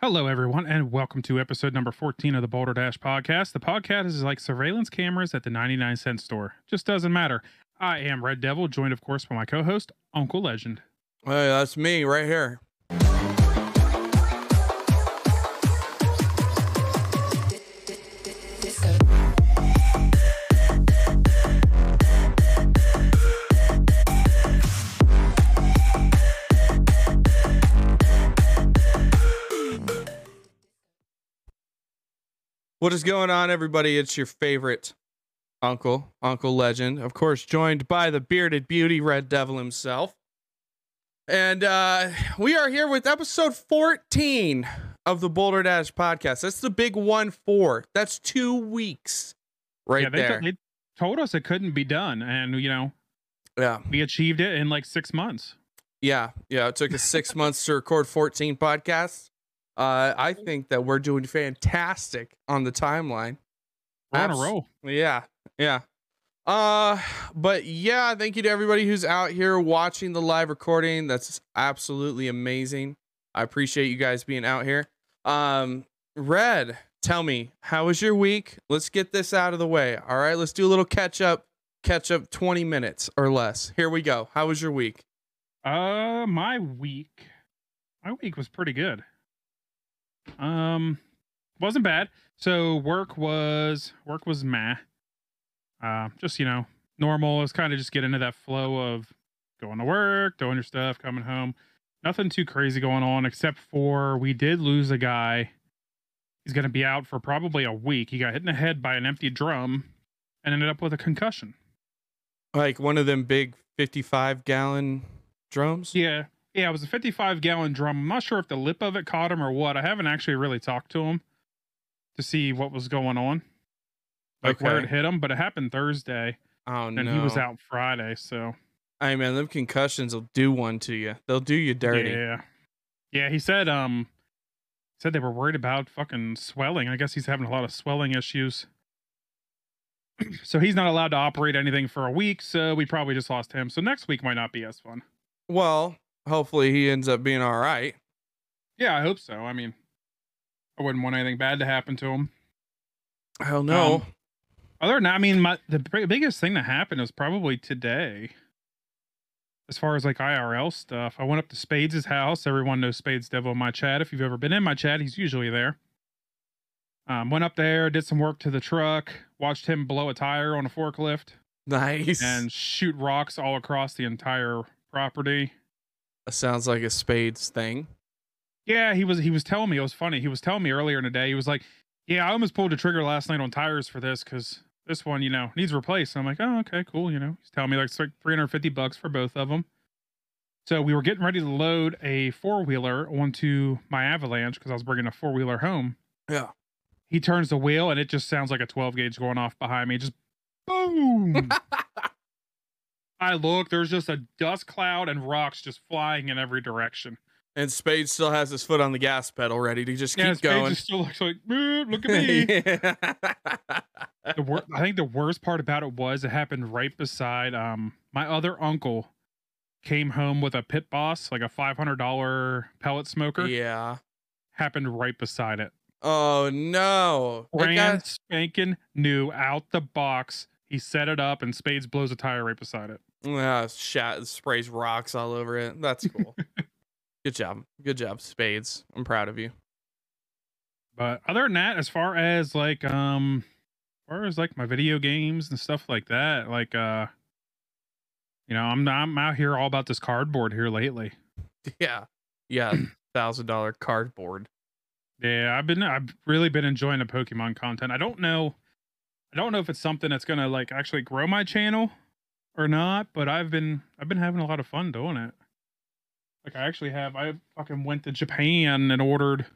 Hello, everyone, and welcome to episode number 14 of the Boulder Dash podcast. The podcast is like surveillance cameras at the 99 cent store. Just doesn't matter. I am Red Devil, joined, of course, by my co host, Uncle Legend. Hey, that's me right here. What is going on, everybody? It's your favorite uncle, Uncle Legend, of course, joined by the bearded beauty, Red Devil himself. And uh, we are here with episode 14 of the Boulder Dash podcast. That's the big one four. That's two weeks right yeah, they, there. they told us it couldn't be done, and, you know, yeah. we achieved it in like six months. Yeah. Yeah. It took us six months to record 14 podcasts. Uh, I think that we're doing fantastic on the timeline. We're on a roll. Yeah, yeah. Uh, but yeah, thank you to everybody who's out here watching the live recording. That's absolutely amazing. I appreciate you guys being out here. Um, Red, tell me, how was your week? Let's get this out of the way. All right, let's do a little catch up. Catch up 20 minutes or less. Here we go. How was your week? Uh, my week, my week was pretty good. Um, wasn't bad. So work was work was meh. Uh, just you know, normal. It's kind of just get into that flow of going to work, doing your stuff, coming home. Nothing too crazy going on except for we did lose a guy. He's gonna be out for probably a week. He got hit in the head by an empty drum and ended up with a concussion. Like one of them big 55 gallon drums? Yeah. Yeah, it was a 55 gallon drum. I'm not sure if the lip of it caught him or what. I haven't actually really talked to him to see what was going on, like where it hit him, but it happened Thursday Oh no. and he was out Friday. So, Hey man, them concussions will do one to you. They'll do you dirty. yeah. Yeah, he said, um, said they were worried about fucking swelling. I guess he's having a lot of swelling issues. so he's not allowed to operate anything for a week. So we probably just lost him. So next week might not be as fun. Well, hopefully he ends up being all right. Yeah, I hope so. I mean, I wouldn't want anything bad to happen to him. Hell no. Um, Other than that, I mean, my the big- biggest thing that happened was probably today. As far as like IRL stuff, I went up to Spades' house. Everyone knows Spades Devil in my chat. If you've ever been in my chat, he's usually there. Um, went up there, did some work to the truck, watched him blow a tire on a forklift nice. and shoot rocks all across the entire property. Sounds like a spades thing. Yeah, he was he was telling me it was funny. He was telling me earlier in the day. He was like, "Yeah, I almost pulled the trigger last night on tires for this because this one, you know, needs replaced." I'm like, "Oh, okay, cool." You know, he's telling me like it's like 350 bucks for both of them. So we were getting ready to load a four wheeler onto my Avalanche because I was bringing a four wheeler home. Yeah. He turns the wheel and it just sounds like a 12 gauge going off behind me. Just boom. I look, there's just a dust cloud and rocks just flying in every direction. And Spade still has his foot on the gas pedal, ready to just Yeah, keep face going. just still looks like, "Eh, look at me. the wor- I think the worst part about it was it happened right beside um my other uncle came home with a pit boss, like a five hundred dollar pellet smoker. yeah. Happened right beside it. Oh no. Brand guy- spanking new out the box. He set it up and Spades blows a tire right beside it. Ah, shat sprays rocks all over it. That's cool. Good job. Good job, Spades. I'm proud of you. But other than that, as far as like um as far as like my video games and stuff like that, like uh you know, I'm I'm out here all about this cardboard here lately. Yeah. Yeah. Thousand dollar cardboard. Yeah, I've been I've really been enjoying the Pokemon content. I don't know I don't know if it's something that's gonna like actually grow my channel or not, but I've been I've been having a lot of fun doing it. Like I actually have I fucking went to Japan and ordered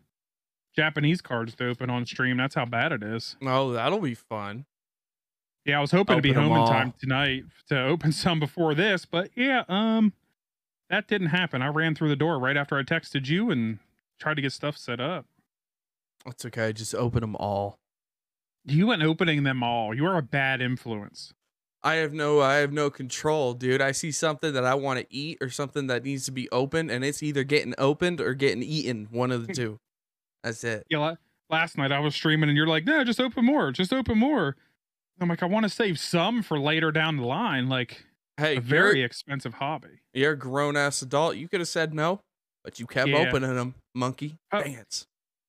Japanese cards to open on stream. That's how bad it is. Oh, that'll be fun. Yeah, I was hoping to be Open home in time tonight to open some before this, but yeah, um that didn't happen. I ran through the door right after I texted you and tried to get stuff set up. That's okay. Just open them all. You went opening them all. You are a bad influence. I have no I have no control, dude. I see something that I want to eat or something that needs to be opened and it's either getting opened or getting eaten, one of the two. That's it. Yeah, last night I was streaming and you're like, no, just open more, just open more. I'm like, I want to save some for later down the line, like Hey, a very expensive hobby. you're a grown ass adult. You could have said no, but you kept Yeah. opening them. Monkey Oh. dance.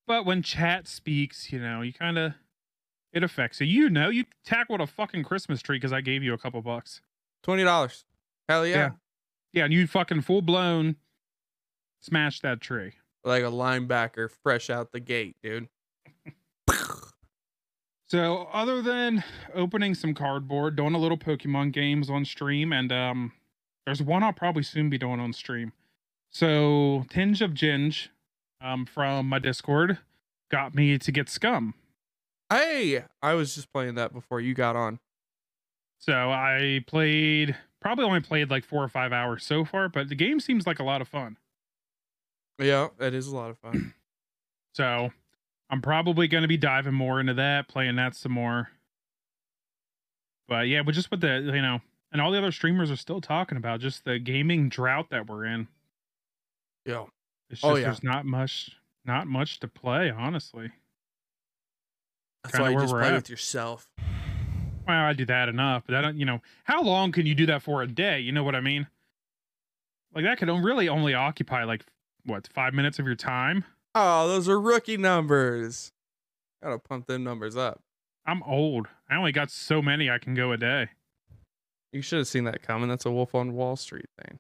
But when chat speaks, you know, you kind of it affects you. You know, you tackled a fucking Christmas tree because I gave you a couple bucks. Twenty dollars. Hell yeah. Yeah. Yeah, and you fucking full blown smashed that tree. Like a linebacker fresh out the gate, dude. So other than opening some cardboard, doing a little Pokemon games on stream, and um there's one I'll probably soon be doing on stream. So Tinge of Ginge um from my Discord got me to get scum. Hey, I was just playing that before you got on. So I played probably only played like four or five hours so far, but the game seems like a lot of fun. Yeah, it is a lot of fun. So I'm probably going to be diving more into that, playing that some more. But yeah, but just with the, you know, and all the other streamers are still talking about just the gaming drought that we're in. Yeah. It's oh, just Oh, yeah. there's not much not much to play, honestly. That's why you just play at. with yourself. Well, I do that enough, but I don't, you know, how long can you do that for a day? You know what I mean? Like that could really only occupy like what, 5 minutes of your time? Oh, those are rookie numbers. Gotta pump them numbers up. I'm old. I only got so many I can go a day. You should have seen that coming. That's a Wolf on Wall Street thing.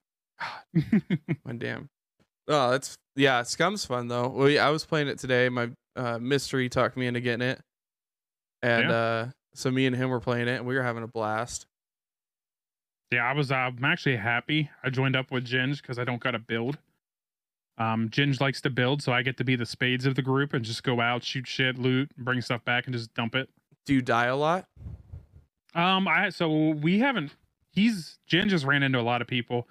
My damn. Oh, that's yeah. Scum's fun though. We I was playing it today. My uh, mystery talked me into getting it, and Yeah. uh, so me and him were playing it. and We were having a blast. Yeah, I was. Uh, I'm actually happy I joined up with Ginge because I don't got to build. Um, Ginge likes to build, so I get to be the spades of the group and just go out, shoot shit, loot, bring stuff back, and just dump it. Do you die a lot? Um, I so we haven't. He's Ginge just ran into a lot of people.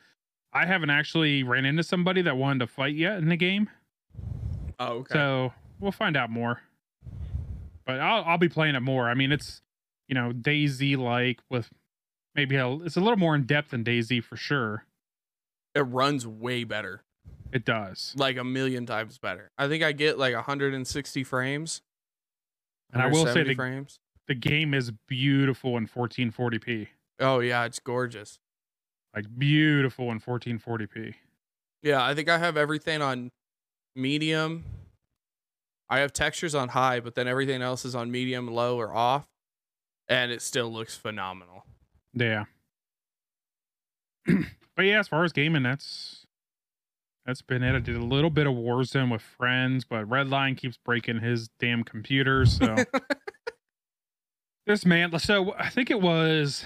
I haven't actually ran into somebody that wanted to fight yet in the game, Oh, okay. so we'll find out more. But I'll I'll be playing it more. I mean, it's you know DayZ like with maybe a, it's a little more in depth than DayZ for sure. it runs way better, It does. like a million times better. I think I get like 160 frames. And I will say 170 the- frames. the game is beautiful in 1440p Oh yeah, it's gorgeous. like beautiful in 1440p Yeah, I think I have everything on medium. I have textures on high, but then everything else is on medium, low, or off, and it still looks phenomenal. yeah. But yeah as far as gaming that's that's been it. I did a little bit of warzone with friends but redline keeps breaking his damn computer so. This man so i think it was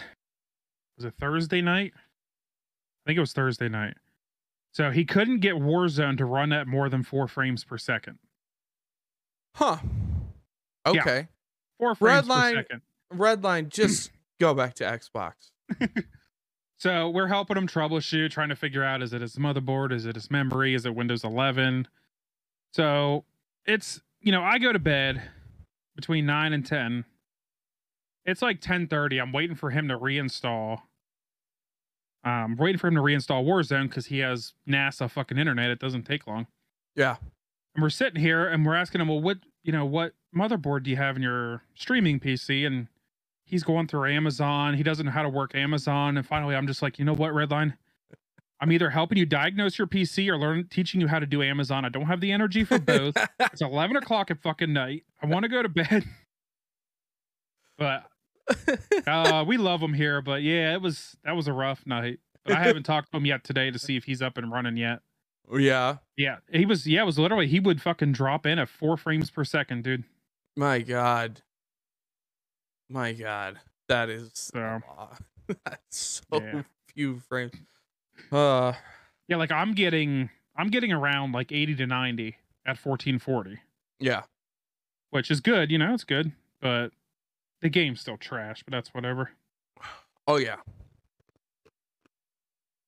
was it thursday night? I think it was thursday night. So he couldn't get warzone to run at more than four frames per second Huh. Yeah. Okay. four frames Redline- per second Redline, just go back to Xbox. So we're helping him troubleshoot, trying to figure out is it his motherboard, is it his memory, is it Windows 11? So it's you know I go to bed between nine and ten. It's like ten thirty. I'm waiting for him to reinstall. Um, waiting for him to reinstall Warzone because he has NASA fucking internet. It doesn't take long. Yeah. And we're sitting here and we're asking him, well, what you know, what motherboard do you have in your streaming PC? And he's going through Amazon. He doesn't know how to work Amazon. And finally, I'm just like, you know what, Redline? I'm either helping you diagnose your PC or learn teaching you how to do Amazon. I don't have the energy for both. it's 11 o'clock at fucking night. I want to go to bed. But uh, we love him here. But yeah, it was that was a rough night. But I haven't talked to him yet today to see if he's up and running yet. Yeah. Yeah, he was. Yeah, it was literally he would fucking drop in at four frames per second, dude. My God. My God. That is So. That's so Yeah. few frames. Uh Yeah, like I'm getting, I'm getting around like eighty to ninety at fourteen forty, yeah. which is good. You know, it's good, but the game's still trash. But that's whatever. Oh yeah.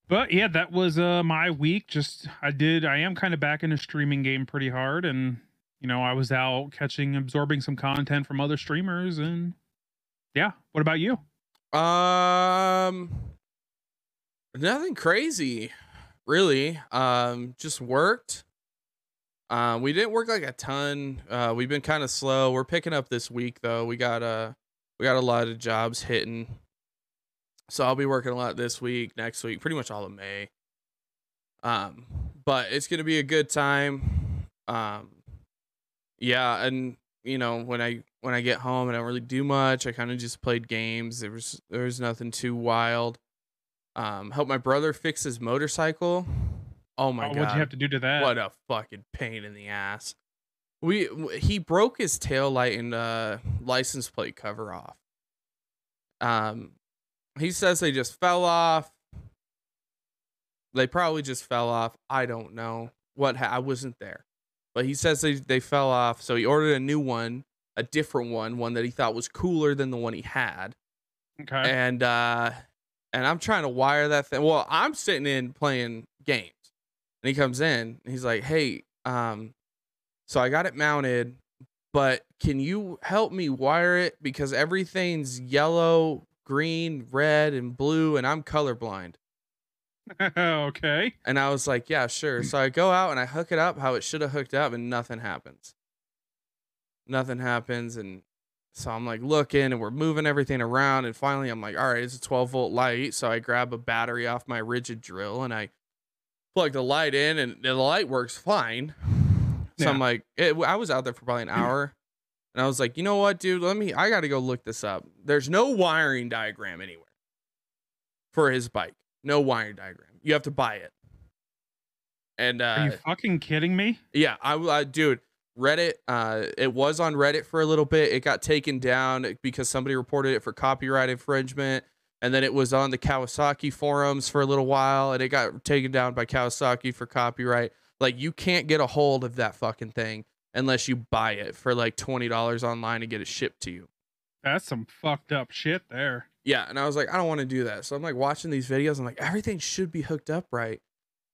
But yeah, that was uh my week. Just I did. I am kind of back in the streaming game pretty hard, and you know I was out catching, absorbing some content from other streamers, and yeah. What about you? Um nothing crazy, really. Um just worked. Uh, we didn't work like a ton. Uh, we've been kind of slow. We're picking up this week though. We got uh we got a lot of jobs hitting. So I'll be working a lot this week, next week, pretty much all of May. Um, but it's gonna be a good time. Um, yeah, and you know when I when I get home, I don't really do much. I kind of just played games. There was there was nothing too wild. Um, helped my brother fix his motorcycle. Oh my oh, god! what'd you have to do to that? What a fucking pain in the ass. We he broke his tail light and uh license plate cover off. Um he says they just fell off. They probably just fell off. I don't know. What ha- I wasn't there. But he says they they fell off, so he ordered a new one, a different one, one that he thought was cooler than the one he had. Okay. And uh and I'm trying to wire that thing. Well, I'm sitting in playing games. And he comes in and he's like, "Hey, um so I got it mounted, but can you help me wire it because everything's yellow, green, red, and blue and I'm colorblind." okay. And I was like, "Yeah, sure." So I go out and I hook it up how it should have hooked up and nothing happens. Nothing happens and so I'm like looking and we're moving everything around and finally I'm like, "All right, it's a 12 volt light." So I grab a battery off my Ridgid drill and I plug the light in and the light works fine. So I'm like, it, I was out there for probably an hour, and I was like, you know what, dude? Let me. I got to go look this up. There's no wiring diagram anywhere for his bike. No wiring diagram. You have to buy it. And Are you uh, fucking kidding me? yeah, I, I dude, Reddit. Uh, it was on Reddit for a little bit. It got taken down because somebody reported it for copyright infringement. And then it was on the Kawasaki forums for a little while, and it got taken down by Kawasaki for copyright. Like you can't get a hold of that fucking thing unless you buy it for like twenty dollars online and get it shipped to you. That's some fucked up shit there. Yeah, and I was like, I don't want to do that. So I'm like watching these videos. I'm like, everything should be hooked up right.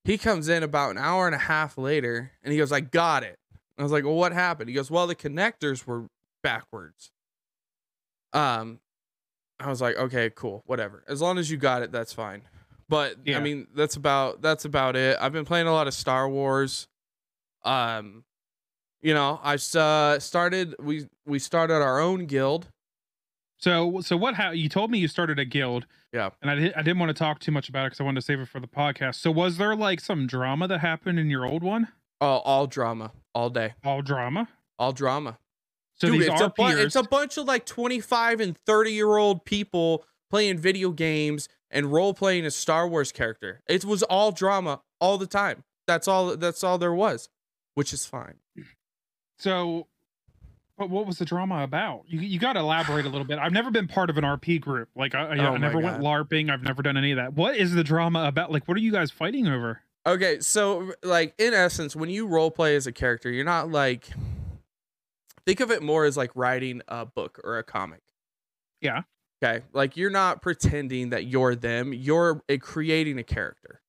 He comes in about an hour and a half later, and he goes, I got it. I was like, well, what happened? He goes, well, the connectors were backwards. Um, I was like, okay, cool, whatever. As long as you got it, that's fine. But Yeah. I mean, that's about that's about it. I've been playing a lot of Star Wars. Um, you know, I uh, started we we started our own guild. So, so what? How you told me you started a guild? Yeah. And I, I didn't want to talk too much about it because I wanted to save it for the podcast. So, was there like some drama that happened in your old one? Oh, all drama, all day, All drama. all drama. So Dude, these it's are a bu- it's a bunch of like 25 and 30 year old people playing video games and role playing a Star Wars character. It was all drama all the time. That's all that's all there was, which is fine. So, but what was the drama about? You you got to elaborate a little bit. I've never been part of an RP group. Like I, I, Oh I never went LARPing. I've never done any of that. What is the drama about? Like, what are you guys fighting over? Okay, so like in essence, when you role play as a character, you're not like think of it more as like writing a book or a comic. Yeah. Okay, like you're not pretending that you're them. You're uh, creating a character.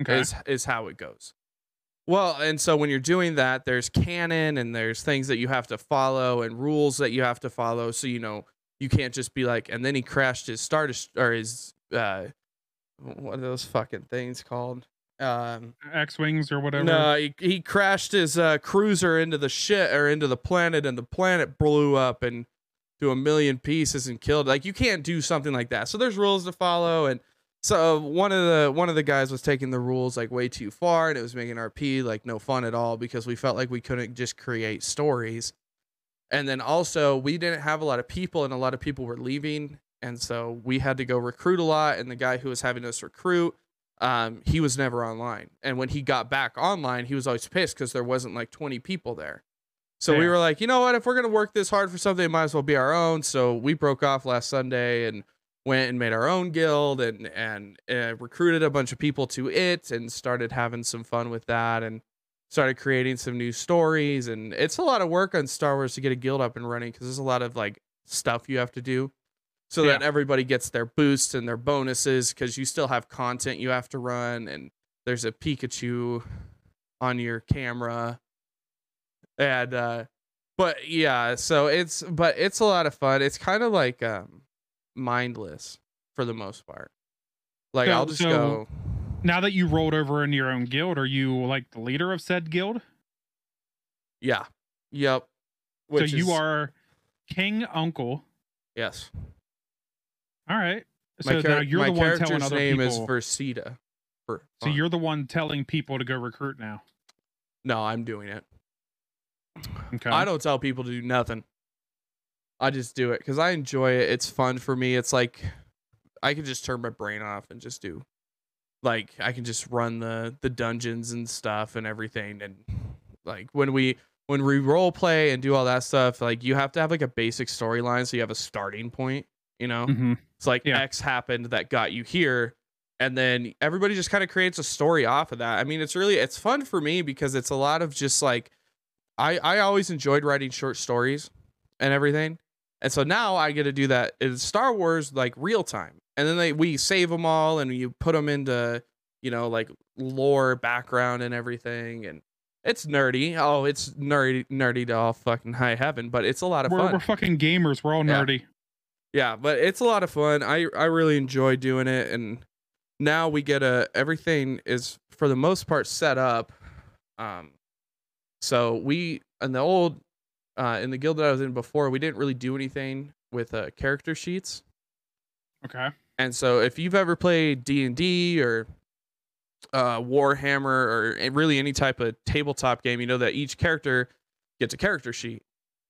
Okay. is is how it goes. Well, and so when you're doing that, there's canon and there's things that you have to follow and rules that you have to follow. So you know you can't just be like, and then he crashed his star or his uh, what are those fucking things called? Um, X wings or whatever. no, he, he crashed his uh, cruiser into the shit or into the planet, and the planet blew up and to a million pieces and killed. Like you can't do something like that. So there's rules to follow, and so one of the one of the guys was taking the rules like way too far, and it was making RP like no fun at all because we felt like we couldn't just create stories. And then also we didn't have a lot of people, and a lot of people were leaving, and so we had to go recruit a lot. And the guy who was having us recruit um, he was never online. And when he got back online, he was always pissed because there wasn't like 20 people there. So we were like, you know what? If we're gonna work this hard for something, it might as well be our own. So we broke off last Sunday and went and made our own guild and and uh, recruited a bunch of people to it and started having some fun with that and started creating some new stories. And it's a lot of work on Star Wars to get a guild up and running because there's a lot of like stuff you have to do so that everybody gets their boosts and their bonuses because you still have content you have to run and there's a Pikachu on your camera. And uh but yeah so it's but it's a lot of fun. It's kind of like um mindless for the most part like So- i'll just so- go Now that you rolled over into your own guild, are you like the leader of said guild? Yeah. Yep. so you is- are King Uncle. yes. All right. My, So char- now you're my the one telling character's other name people. is Versita. For so you're the one telling people to go recruit now. no, I'm doing it. Okay. I don't tell people to do nothing. I just do it because I enjoy it. It's fun for me. It's like I can just turn my brain off and just do like I can just run the the dungeons and stuff and everything. And like when we when we role play and do all that stuff, like you have to have like a basic storyline so you have a starting point, you know? hmm It's like Yeah. X happened that got you here. And then everybody just kind of creates a story off of that. I mean, it's really it's fun for me because it's a lot of just like I I always enjoyed writing short stories and everything. And so now I get to do that in Star Wars like real time. And then they we save them all and you put them into, you know, like lore background and everything and it's nerdy. Oh, it's nerdy nerdy to all fucking high heaven, but it's a lot of We're, fun. we're fucking gamers. We're all Yeah. nerdy. Yeah, but it's a lot of fun. I I really enjoy doing it, and now we get a everything is for the most part set up. Um, so we in the old uh in the guild that I was in before, we didn't really do anything with uh character sheets. Okay. And so if you've ever played D and D or uh, Warhammer or really any type of tabletop game, you know that each character gets a character sheet,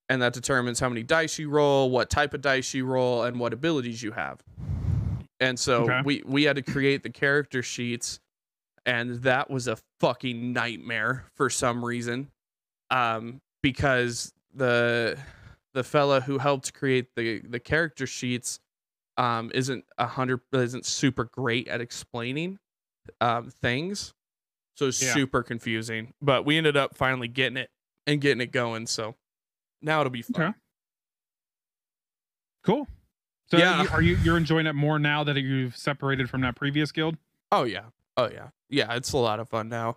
and that determines how many dice you roll, what type of dice you roll, and what abilities you have. And so Okay. we we had to create the character sheets, and that was a fucking nightmare for some reason, um, because the the fella who helped create the the character sheets um, isn't a hundred isn't super great at explaining um, things, so it's Yeah. super confusing. But we ended up finally getting it and getting it going. So now it'll be fun. Okay. Cool. So Yeah. are you you're enjoying it more now that you've separated from that previous guild? Oh yeah, oh yeah, yeah. It's a lot of fun now,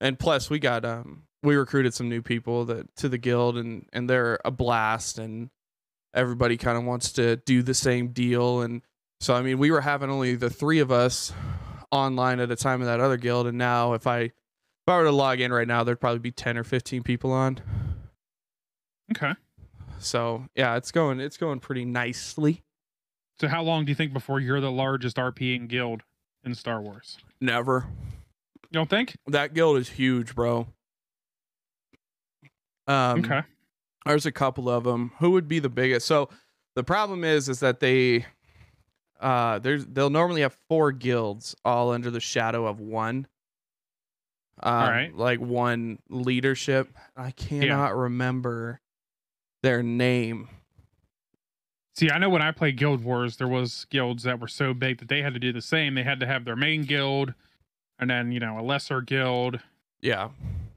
and plus we got um we recruited some new people that to the guild and and they're a blast and everybody kind of wants to do the same deal and so I mean we were having only the three of us online at a time of that other guild and now if I if I were to log in right now there'd probably be 10 or 15 people on Okay. so yeah it's going it's going pretty nicely So how long do you think before you're the largest RP RPing guild in Star Wars? never You don't think? that guild is huge bro um okay. there's a couple of them who would be the biggest so the problem is is that they uh there's they'll normally have four guilds all under the shadow of one um, right. like one leadership i cannot remember their name See, I know when I played Guild Wars, there was guilds that were so big that they had to do the same. They had to have their main guild, and then you know a lesser guild. yeah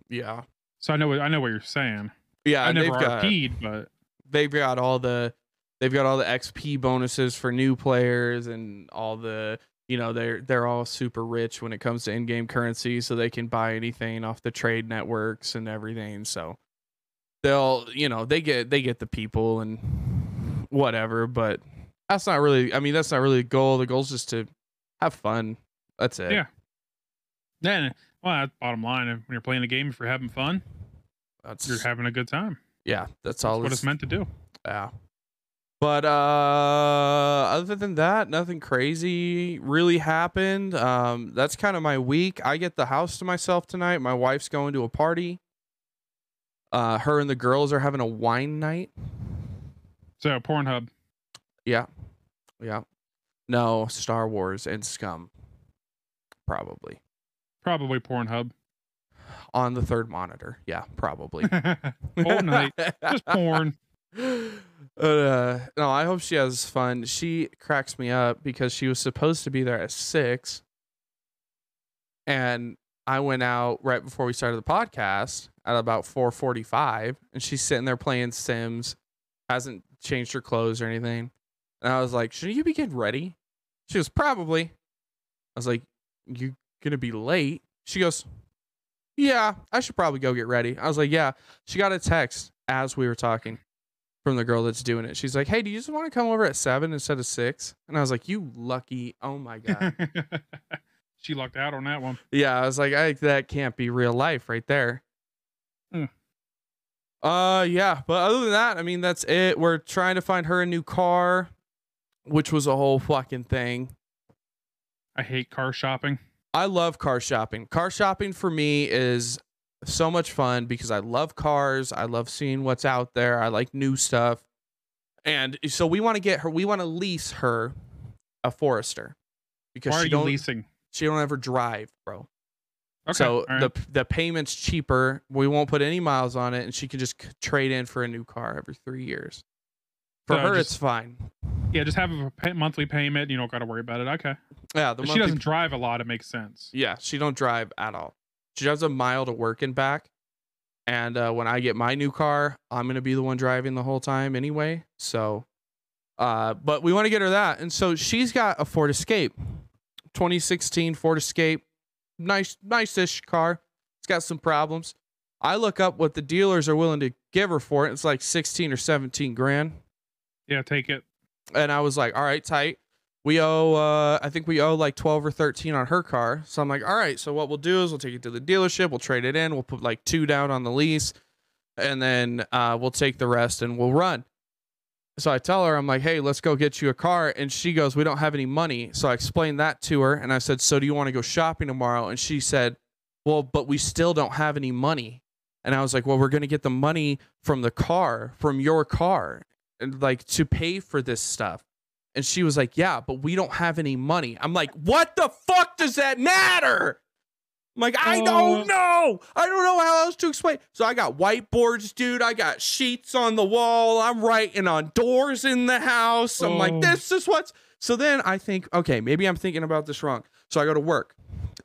yeah So I know what I know what you're saying. yeah I never they've got RP'd, but they've got all the they've got all the XP bonuses for new players and all the you know they're they're all super rich when it comes to in-game currency so they can buy anything off the trade networks and everything so they'll you know they get they get the people and whatever but that's not really I mean that's not really the goal the goal's just to have fun that's it Yeah. then well, that's bottom line. When you're playing a game, if you're having fun, that's you're having a good time. yeah that's That's all what it's meant to do. Yeah. But uh other than that, nothing crazy really happened. Um that's kind of my week. I get the house to myself tonight. My wife's going to a party. Uh her and the girls are having a wine night. So Pornhub. Yeah. Yeah. No, Star Wars and Scum. Probably. Probably Pornhub. On the third monitor. Yeah, probably. Whole night. Just porn. uh, no, I hope she has fun. She cracks me up because she was supposed to be there at six, and I went out right before we started the podcast at about four forty-five, and she's sitting there playing Sims, hasn't changed her clothes or anything, and I was like, "Should you be getting ready?" She was "Probably." I was like, "You gonna be late?" She goes, "Yeah, I should probably go get ready." I was like, "Yeah." She got a text as we were talking from the girl that's doing it. She's like, "Hey, do you just want to come over at seven instead of 6? And I was like, "You lucky! Oh my god!" she lucked out on that one. yeah, I was like, I, "That can't be real life, right there." Hmm. Uh, yeah. But other than that, I mean, that's it. We're trying to find her a new car, which was a whole fucking thing. I hate car shopping. I love car shopping. Car shopping for me is so much fun because I love cars. I love seeing what's out there. I like new stuff. And so we want to get her, we want to lease her a Forester because Why are she you don't, leasing? she don't ever drive, bro. Okay. so right. the the payment's cheaper. We won't put any miles on it, and she can just trade in for a new car every three years. For So her, just- it's fine. Yeah, just have a pay- monthly payment. You don't got to worry about it. Okay. Yeah, the If she doesn't drive a lot. It makes sense. Yeah, she don't drive at all. She drives a mile to work and back. And uh, when I get my new car, I'm gonna be the one driving the whole time anyway. So, uh, but we want to get her that, and so she's got a Ford Escape, 2016 Ford Escape, nice, nice-ish car. It's got some problems. I look up what the dealers are willing to give her for it. It's like 16 or 17 grand Yeah, take it. And I was like, all right, tight. We owe, uh, I think we owe like 12 or 13 on her car. So I'm like, all right, so what we'll do is we'll take it to the dealership, we'll trade it in, we'll put like two down on the lease, and then uh, we'll take the rest and we'll run. So I tell her, I'm like, hey, let's go get you a car. And she goes, we don't have any money. So I explained that to her. And I said, so do you want to go shopping tomorrow? And she said, well, but we still don't have any money. And I was like, well, we're going to get the money from the car, from your car, like to pay for this stuff. And she was like, yeah, but we don't have any money. I'm like, what the fuck does that matter? I'm like, I Oh. don't know. I don't know how else to explain. So I got whiteboards, dude. I got sheets on the wall. I'm writing on doors in the house. I'm like, Oh. this is what's. So then I think, okay, maybe I'm thinking about this wrong. So I go to work.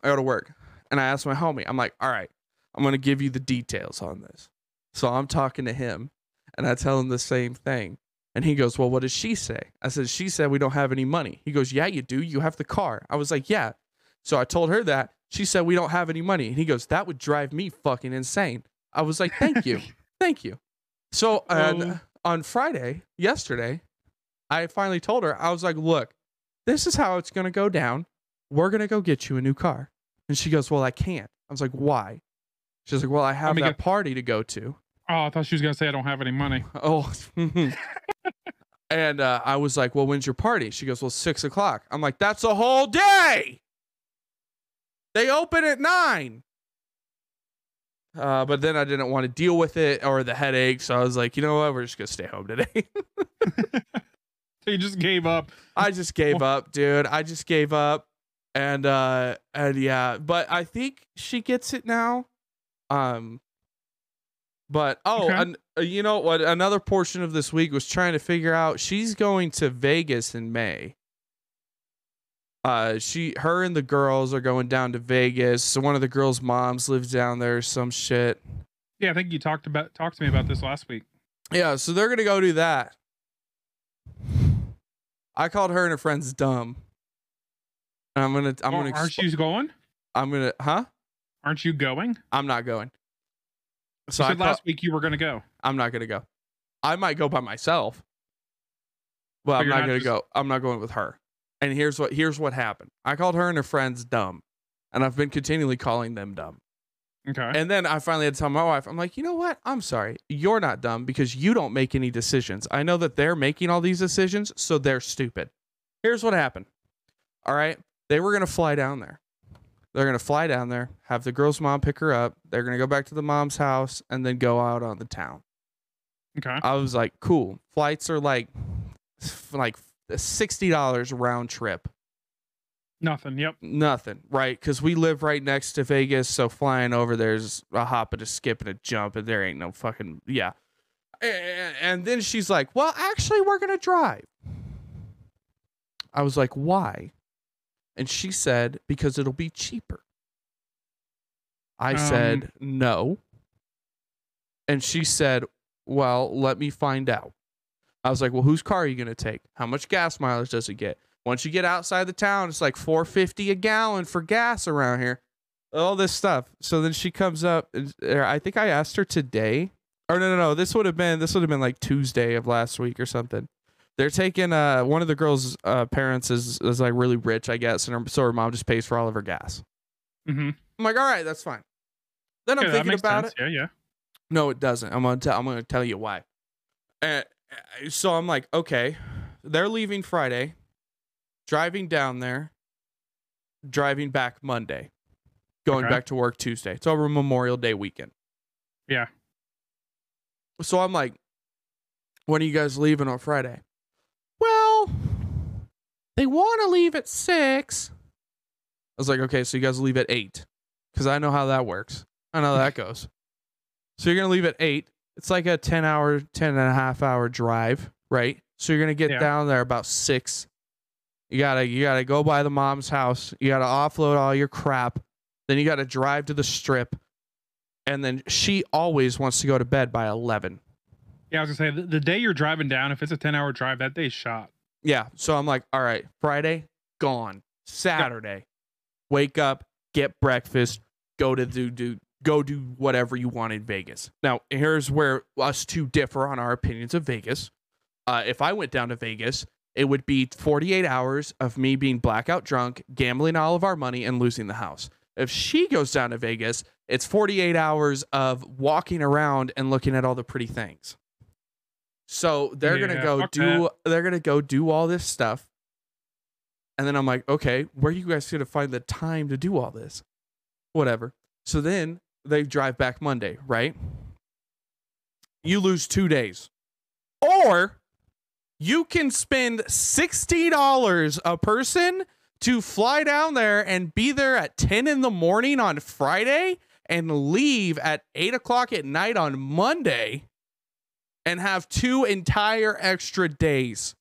I go to work and I ask my homie, I'm like, all right, I'm going to give you the details on this. So I'm talking to him and I tell him the same thing. And he goes, Well, what did she say? I said, She said we don't have any money. He goes, Yeah, you do. You have the car. I was like, Yeah. So I told her that. She said, We don't have any money. And he goes, That would drive me fucking insane. I was like, Thank you. Thank you. So and Oh. on Friday, yesterday, I finally told her, I was like, Look, this is how it's going to go down. We're going to go get you a new car. And she goes, Well, I can't. I was like, Why? She's like, Well, I have that get- party to go to. Oh, I thought she was gonna say I don't have any money. Oh. and uh, I was like, well, when's your party? She goes, well, six o'clock. I'm like, that's a whole day. They open at nine. Uh, but then I didn't want to deal with it or the headache. So I was like, you know what? We're just going to stay home today. So you just gave up. I just gave up, dude. I just gave up. And uh and yeah, but I think she gets it now. Um but oh, Okay. an, uh, you know what? Another portion of this week was trying to figure out she's going to Vegas in May. Uh she her and the girls are going down to Vegas. So one of the girls' moms lives down there some shit. Yeah, I think you talked about talked to me about this last week. Yeah, so they're gonna go do that. I called her and her friends dumb. And I'm gonna I'm Oh, gonna aren't you going? I'm gonna huh? Aren't you going? I'm not going. So you I said last week you were gonna go. I'm not gonna go. I might go by myself. But But I'm not not gonna just- go. I'm not going with her. And here's what here's what happened. I called her and her friends dumb. And I've been continually calling them dumb. Okay. And then I finally had to tell my wife, I'm like, you know what? I'm sorry. You're not dumb because you don't make any decisions. I know that they're making all these decisions, so they're stupid. Here's what happened. All right. They were going to fly down there. They're going to fly down there, have the girl's mom pick her up. They're going to go back to the mom's house and then go out on the town. okay. I was like, cool. Flights are like, like $60 round trip Nothing. Yep. nothing, right? Because we live right next to Vegas, so flying over there's a hop and a skip and a jump, and there ain't no fucking yeah. A- And then she's like, "Well, actually, we're gonna drive." I was like, "Why?" And she said, "Because it'll be cheaper." I Um, said, "No." And she said, "Well, let me find out." I was like, "Well, whose car are you gonna take? How much gas mileage does it get?" Once you get outside the town, it's like 450 a gallon for gas around here. All this stuff. So then she comes up and I think I asked her today. Or no no no, this would have been this would have been like Tuesday of last week or something. They're taking uh one of the girls' uh parents is is like really rich, I guess, and her, so her mom just pays for all of her gas. Mm-hmm. I'm like, all right, that's fine. Then I'm yeah, thinking about sense. it. Yeah, yeah. No, it doesn't. I'm gonna tell. I'm gonna tell you why. Uh, so I'm like, okay, they're leaving Friday, driving down there, driving back Monday, going Okay. back to work Tuesday. It's over Memorial Day weekend. Yeah. So I'm like, when are you guys leaving on Friday? They want to leave at six. I was like, okay, so you guys leave at eight, because I know how that works. I know how that goes. So you're gonna leave at eight. It's like a ten hour, 10 and a half hour drive, right? So you're gonna get Yeah. down there about six. You gotta you gotta go by the mom's house. You gotta offload all your crap. Then you gotta drive to the strip. And then she always wants to go to bed by eleven. Yeah, I was gonna say the, the day you're driving down, if it's a ten hour drive, that day's shot. Yeah. So I'm like, all right, Friday, gone. Saturday, wake up, get breakfast, go to do do go do whatever you want in Vegas. Now, here's where us two differ on our opinions of Vegas. Uh, if I went down to Vegas, it would be 48 hours of me being blackout drunk, gambling all of our money, and losing the house. If she goes down to Vegas, it's 48 hours of walking around and looking at all the pretty things. So they're gonna go do they're gonna go do all this stuff. And then I'm like, okay, where are you guys gonna find the time to do all this? Whatever. So then they drive back Monday, right? You lose two days. Or you can spend $60 a person to fly down there and be there at 10 in the morning on Friday and leave at 8 o'clock at night on Monday and have two entire extra days.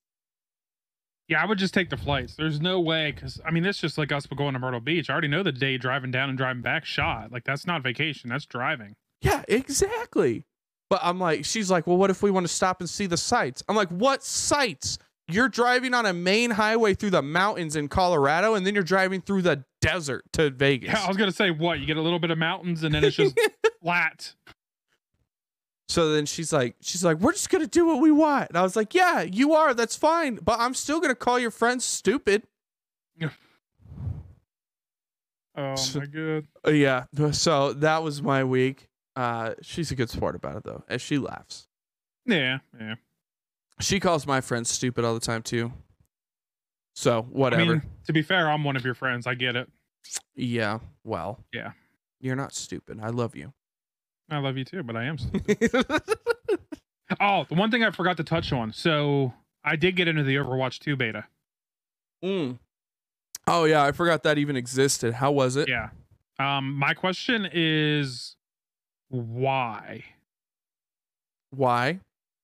Yeah, I would just take the flights. There's no way because I mean, it's just like us going to Myrtle Beach. I already know the day driving down and driving back shot. Like that's not vacation. That's driving. Yeah, exactly. But I'm like, she's like, well, what if we want to stop and see the sights? I'm like, what sights? You're driving on a main highway through the mountains in Colorado, and then you're driving through the desert to Vegas. Yeah, I was gonna say what? You get a little bit of mountains and then it's just flat. So then she's like, she's like, we're just gonna do what we want. And I was like, yeah, you are. That's fine. But I'm still gonna call your friends stupid. Oh So- my god. Uh, yeah. So that was my week. Uh, she's a good sport about it though, as she laughs. Yeah, yeah. She calls my friends stupid all the time too. So whatever. I mean, to be fair, I'm one of your friends. I get it. yeah. Well. Yeah. You're not stupid. I love you. I love you too, but I am. Oh, the one thing I forgot to touch on. So I did get into the Overwatch 2 beta. Mm. Oh yeah, I forgot that even existed. How was it? Yeah. Um, my question is why? Why?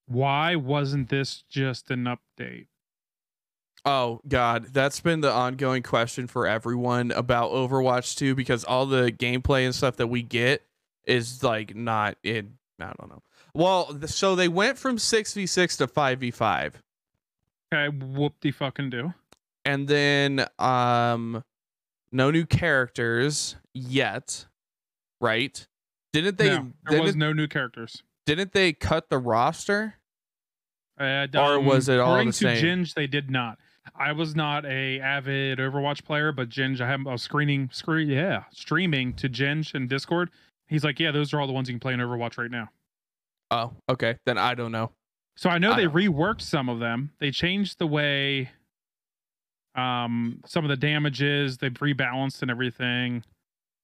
Why wasn't this just an update? Oh god, that's been the ongoing question for everyone about Overwatch 2 because all the gameplay and stuff that we get is like not in I don't know. Well, so they went from 6v6 to 5v5 Okay, whoop de fucking do. and then um no new characters yet, right? Didn't they no, there was didn't, no new characters. didn't they cut the roster? Uh, Or was it all the to same? Ginge, they did not. I was not a avid Overwatch player, but Ginge, I have a screening screen, yeah, streaming to Ginge and Discord. He's like, yeah, those are all the ones you can play in Overwatch right now. Oh, okay. Then I don't know. So I know I they don't- reworked some of them. They changed the way um some of the damages, they've rebalanced and everything.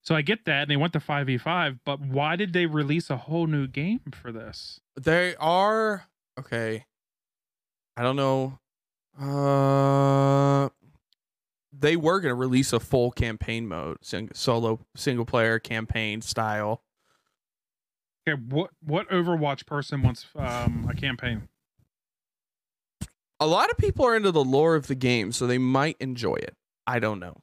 So I get that and they went to 5v5, but why did they release a whole new game for this? They are okay. I don't know. Uh, they were gonna release a full campaign mode, sing, solo single player campaign style. Okay, what what Overwatch person wants um a campaign? A lot of people are into the lore of the game, so they might enjoy it. I don't know,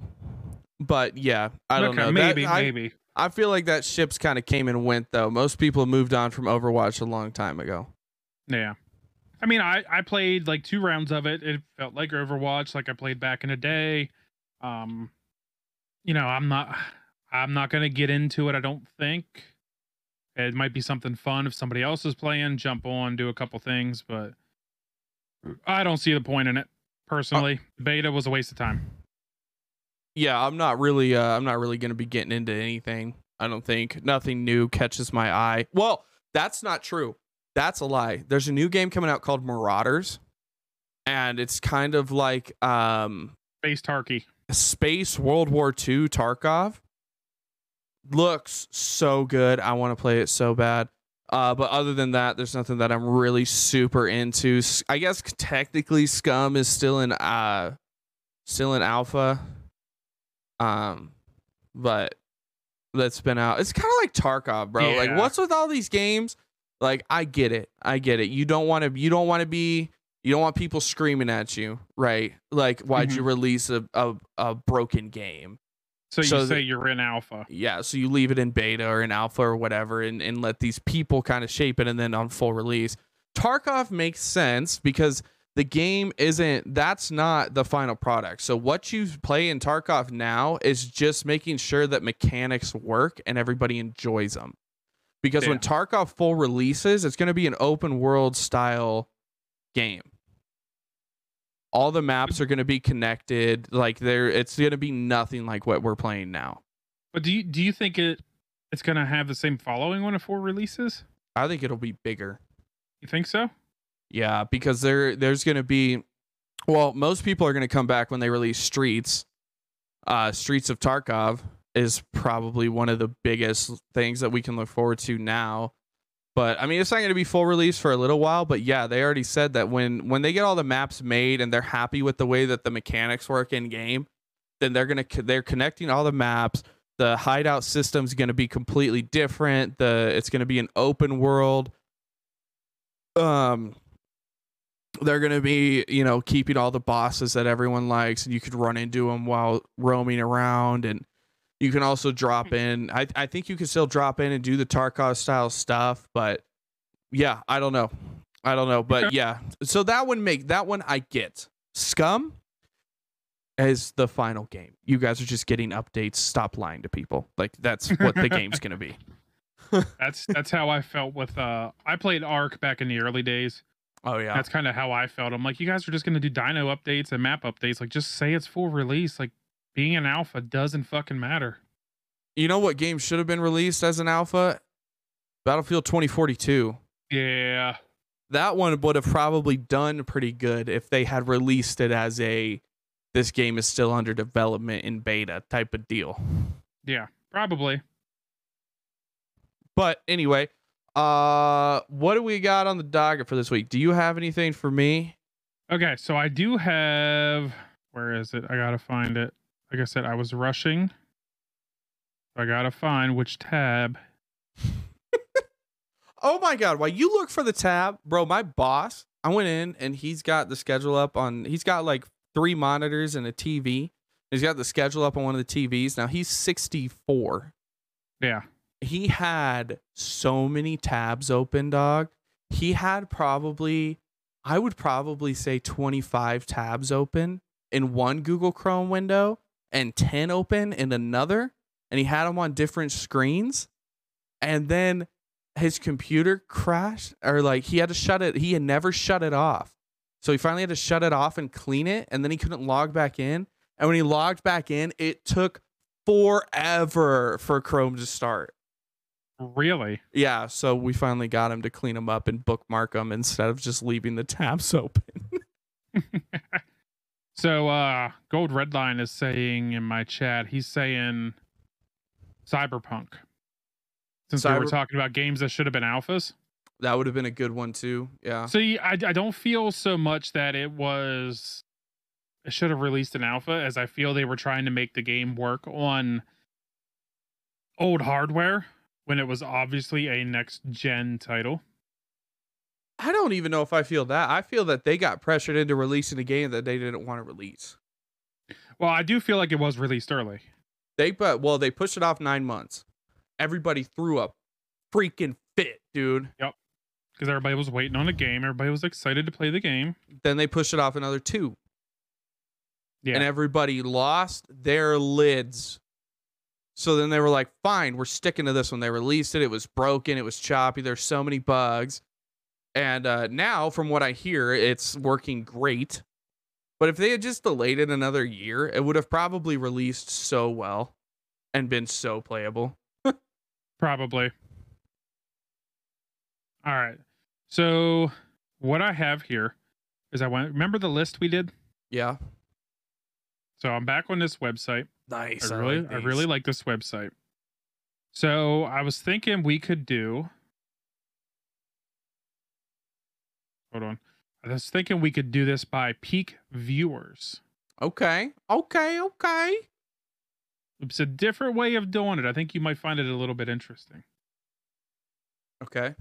but yeah, I don't okay, know. That- maybe, I, maybe. I feel like that ship's kind of came and went though. Most people have moved on from Overwatch a long time ago. Yeah. I mean, I I played like two rounds of it. It felt like Overwatch, like I played back in the day. Um, you know, I'm not I'm not gonna get into it. I don't think it might be something fun if somebody else is playing. Jump on, do a couple things, but I don't see the point in it personally. Beta was a waste of time. yeah i'm not really uh i'm not really gonna be getting into anything i don't think nothing new catches my eye well That's not true. That's a lie. There's a new game coming out called Marauders, and it's kind of like um Space Tarky. Space World War II Tarkov. Looks so good. I want to play it so bad. Uh, but other than that, there's nothing that I'm really super into. I guess technically Scum is still in uh still in alpha. Um but that's been out. It's kind of like Tarkov, bro. Like what's with all these games? Like I get it. I get it. You don't want to you don't want to be you don't want people screaming at you, right? Like why'd you mm-hmm. release a, a a broken game? So you So say you're in alpha. Yeah, so you leave it in beta or in alpha or whatever and, and let these people kind of shape it and then on full release. Tarkov makes sense because the game isn't that's not the final product. So what you play in Tarkov now is just making sure that mechanics work and everybody enjoys them. Because when Tarkov full releases, it's going to be an open world style game. All the maps are going to be connected. Like there it's going to be nothing like what we're playing now. But do you do you think it it's gonna have the same following when a four releases? I think it'll be bigger. You think so? Yeah, because there there's gonna be well, most people are gonna come back when they release Streets. Uh Streets of Tarkov is probably one of the biggest things that we can look forward to now. But I mean it's not gonna be full release for a little while, but yeah, they already said that when when they get all the maps made and they're happy with the way that the mechanics work in game, then they're gonna they're connecting all the maps. The hideout system's gonna be completely different. The it's gonna be an open world um they're going to be you know keeping all the bosses that everyone likes and you could run into them while roaming around and you can also drop in. I, I think you can still drop in and do the tarkov style stuff but yeah i don't know. I don't know but yeah. So that one make that one i get. Scum as the final game. You guys are just getting updates. Stop lying to people. Like that's what the game's going to be. That's that's how I felt with uh I played Ark back in the early days. oh yeah. That's kind of how I felt. I'm like, you guys are just gonna do dino updates and map updates. Like just say it's full release. Like being an alpha doesn't fucking matter. You know what game should have been released as an alpha? Battlefield 2042. Yeah. That one would have probably done pretty good if they had released it as a this game is still under development in beta type of deal. Yeah. Probably. But anyway, uh what do we got on the docket for this week? Do you have anything for me? Okay, so I do have where is it? I gotta find it. Like I said, I was rushing. I gotta find which tab. Oh my god, while you look for the tab, bro, my boss, I went in and he's got the schedule up on he's got like three monitors and a TV. He's got the schedule up on one of the TVs. Now he's 64. Yeah. He had so many tabs open, dog. He had probably I would probably say 25 tabs open in one Google Chrome window and 10 open in another and he had them on different screens. And then his computer crashed or like he had to shut it he had never shut it off so he finally had to shut it off and clean it and then he couldn't log back in and when he logged back in it took forever for chrome to start Really? yeah so we finally got him to clean them up and bookmark them instead of just leaving the tabs open So uh Gold Redline is saying in my chat, he's saying Cyberpunk. Since we were talking about games that should have been alphas. that would have been a good one too yeah See, I, I don't feel so much that it was it should have released an alpha as I feel they were trying to make the game work on old hardware when it was obviously a next gen title. I don't even know if i feel that i feel that they got pressured into releasing a game that they didn't want to release Well, I do feel like it was released early. They but well, they pushed it off nine months. Everybody threw a freaking fit, dude. Yep. Because everybody was waiting on a game. Everybody was excited to play the game. Then they pushed it off another two. Yeah. And everybody lost their lids. So then they were like, fine, we're sticking to this one. They released it. It was broken. It was choppy. There's so many bugs. And uh, now, from what I hear, it's working great. But if they had just delayed it another year, it would have probably released so well and been so playable. Probably. All right. So what I have here is I went. Remember the list we did? Yeah. So I'm back on this website. Nice. I really, I really like this website. So I was thinking we could do. Hold on. I was thinking we could do this by peak viewers. Okay. Okay. Okay. It's a different way of doing it. I think you might find it a little bit interesting. Okay.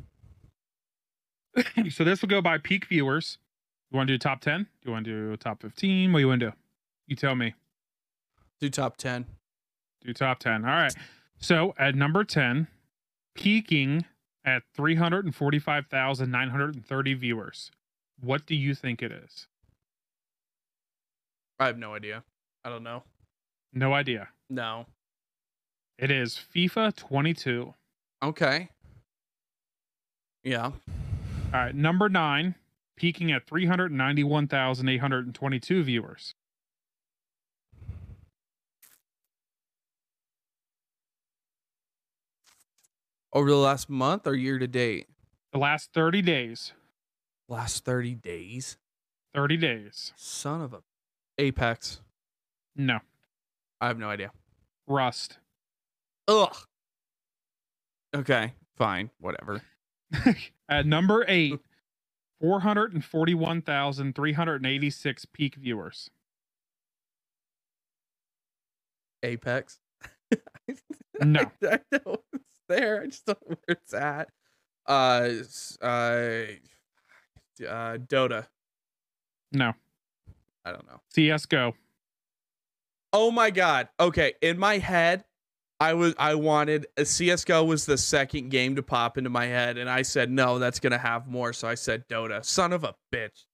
so this will go by peak viewers. You want to do top 10? Do you want to do top 15? What do you want to do? You tell me. Do top 10. Do top 10. All right. So at number 10, peaking at 345,930 viewers. What do you think it is? I have no idea. I don't know. No idea. No. It is FIFA 22. Okay. Yeah. All right. Number nine, peaking at 391,822 viewers. Over the last month or year to date? The last 30 days. Last 30 days. 30 days. Son of a Apex. No. I have no idea. Rust. Ugh. Okay. Fine. Whatever. At number eight, 441,386 peak viewers. Apex. No. I know it's there. I just don't know where it's at. Uh, uh, uh, Dota. No. I don't know. CSGO. Oh my god. Okay, in my head, I was I wanted uh, CS:GO was the second game to pop into my head, and I said no, that's gonna have more. So I said Dota. Son of a bitch.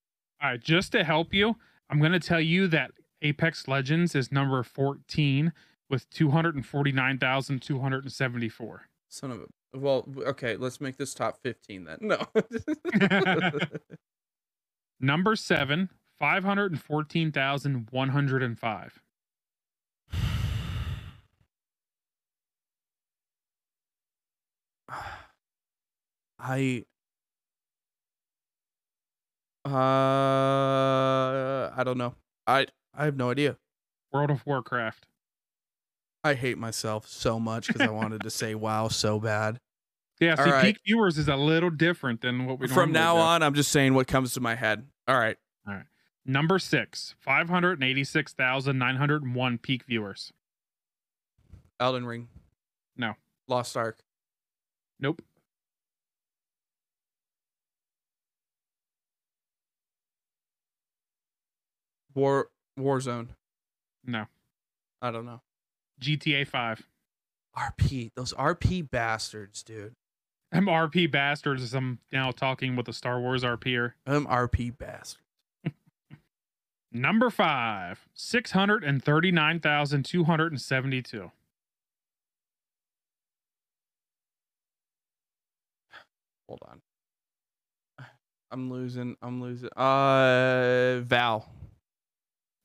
All right. Just to help you, I'm going to tell you that Apex Legends is number 14 with 249,274. Son of a. Well, okay, let's make this top fifteen then. No. Number seven, 514,105. I. Uh, I don't know. I I have no idea. World of Warcraft. I hate myself so much because I wanted to say wow so bad. Yeah, see, right. peak viewers is a little different than what we From now do. on, I'm just saying what comes to my head. All right. Number six, 586,901 peak viewers. Elden Ring. No. Lost Ark. Nope. War Warzone. No. I don't know. GTA 5. RP. Those RP bastards, dude. I'm RP bastards as I'm now talking with a Star Wars RPer. Them RP bastards. Number five, 639,272. Hold on. I'm losing. I'm losing. Uh, Val.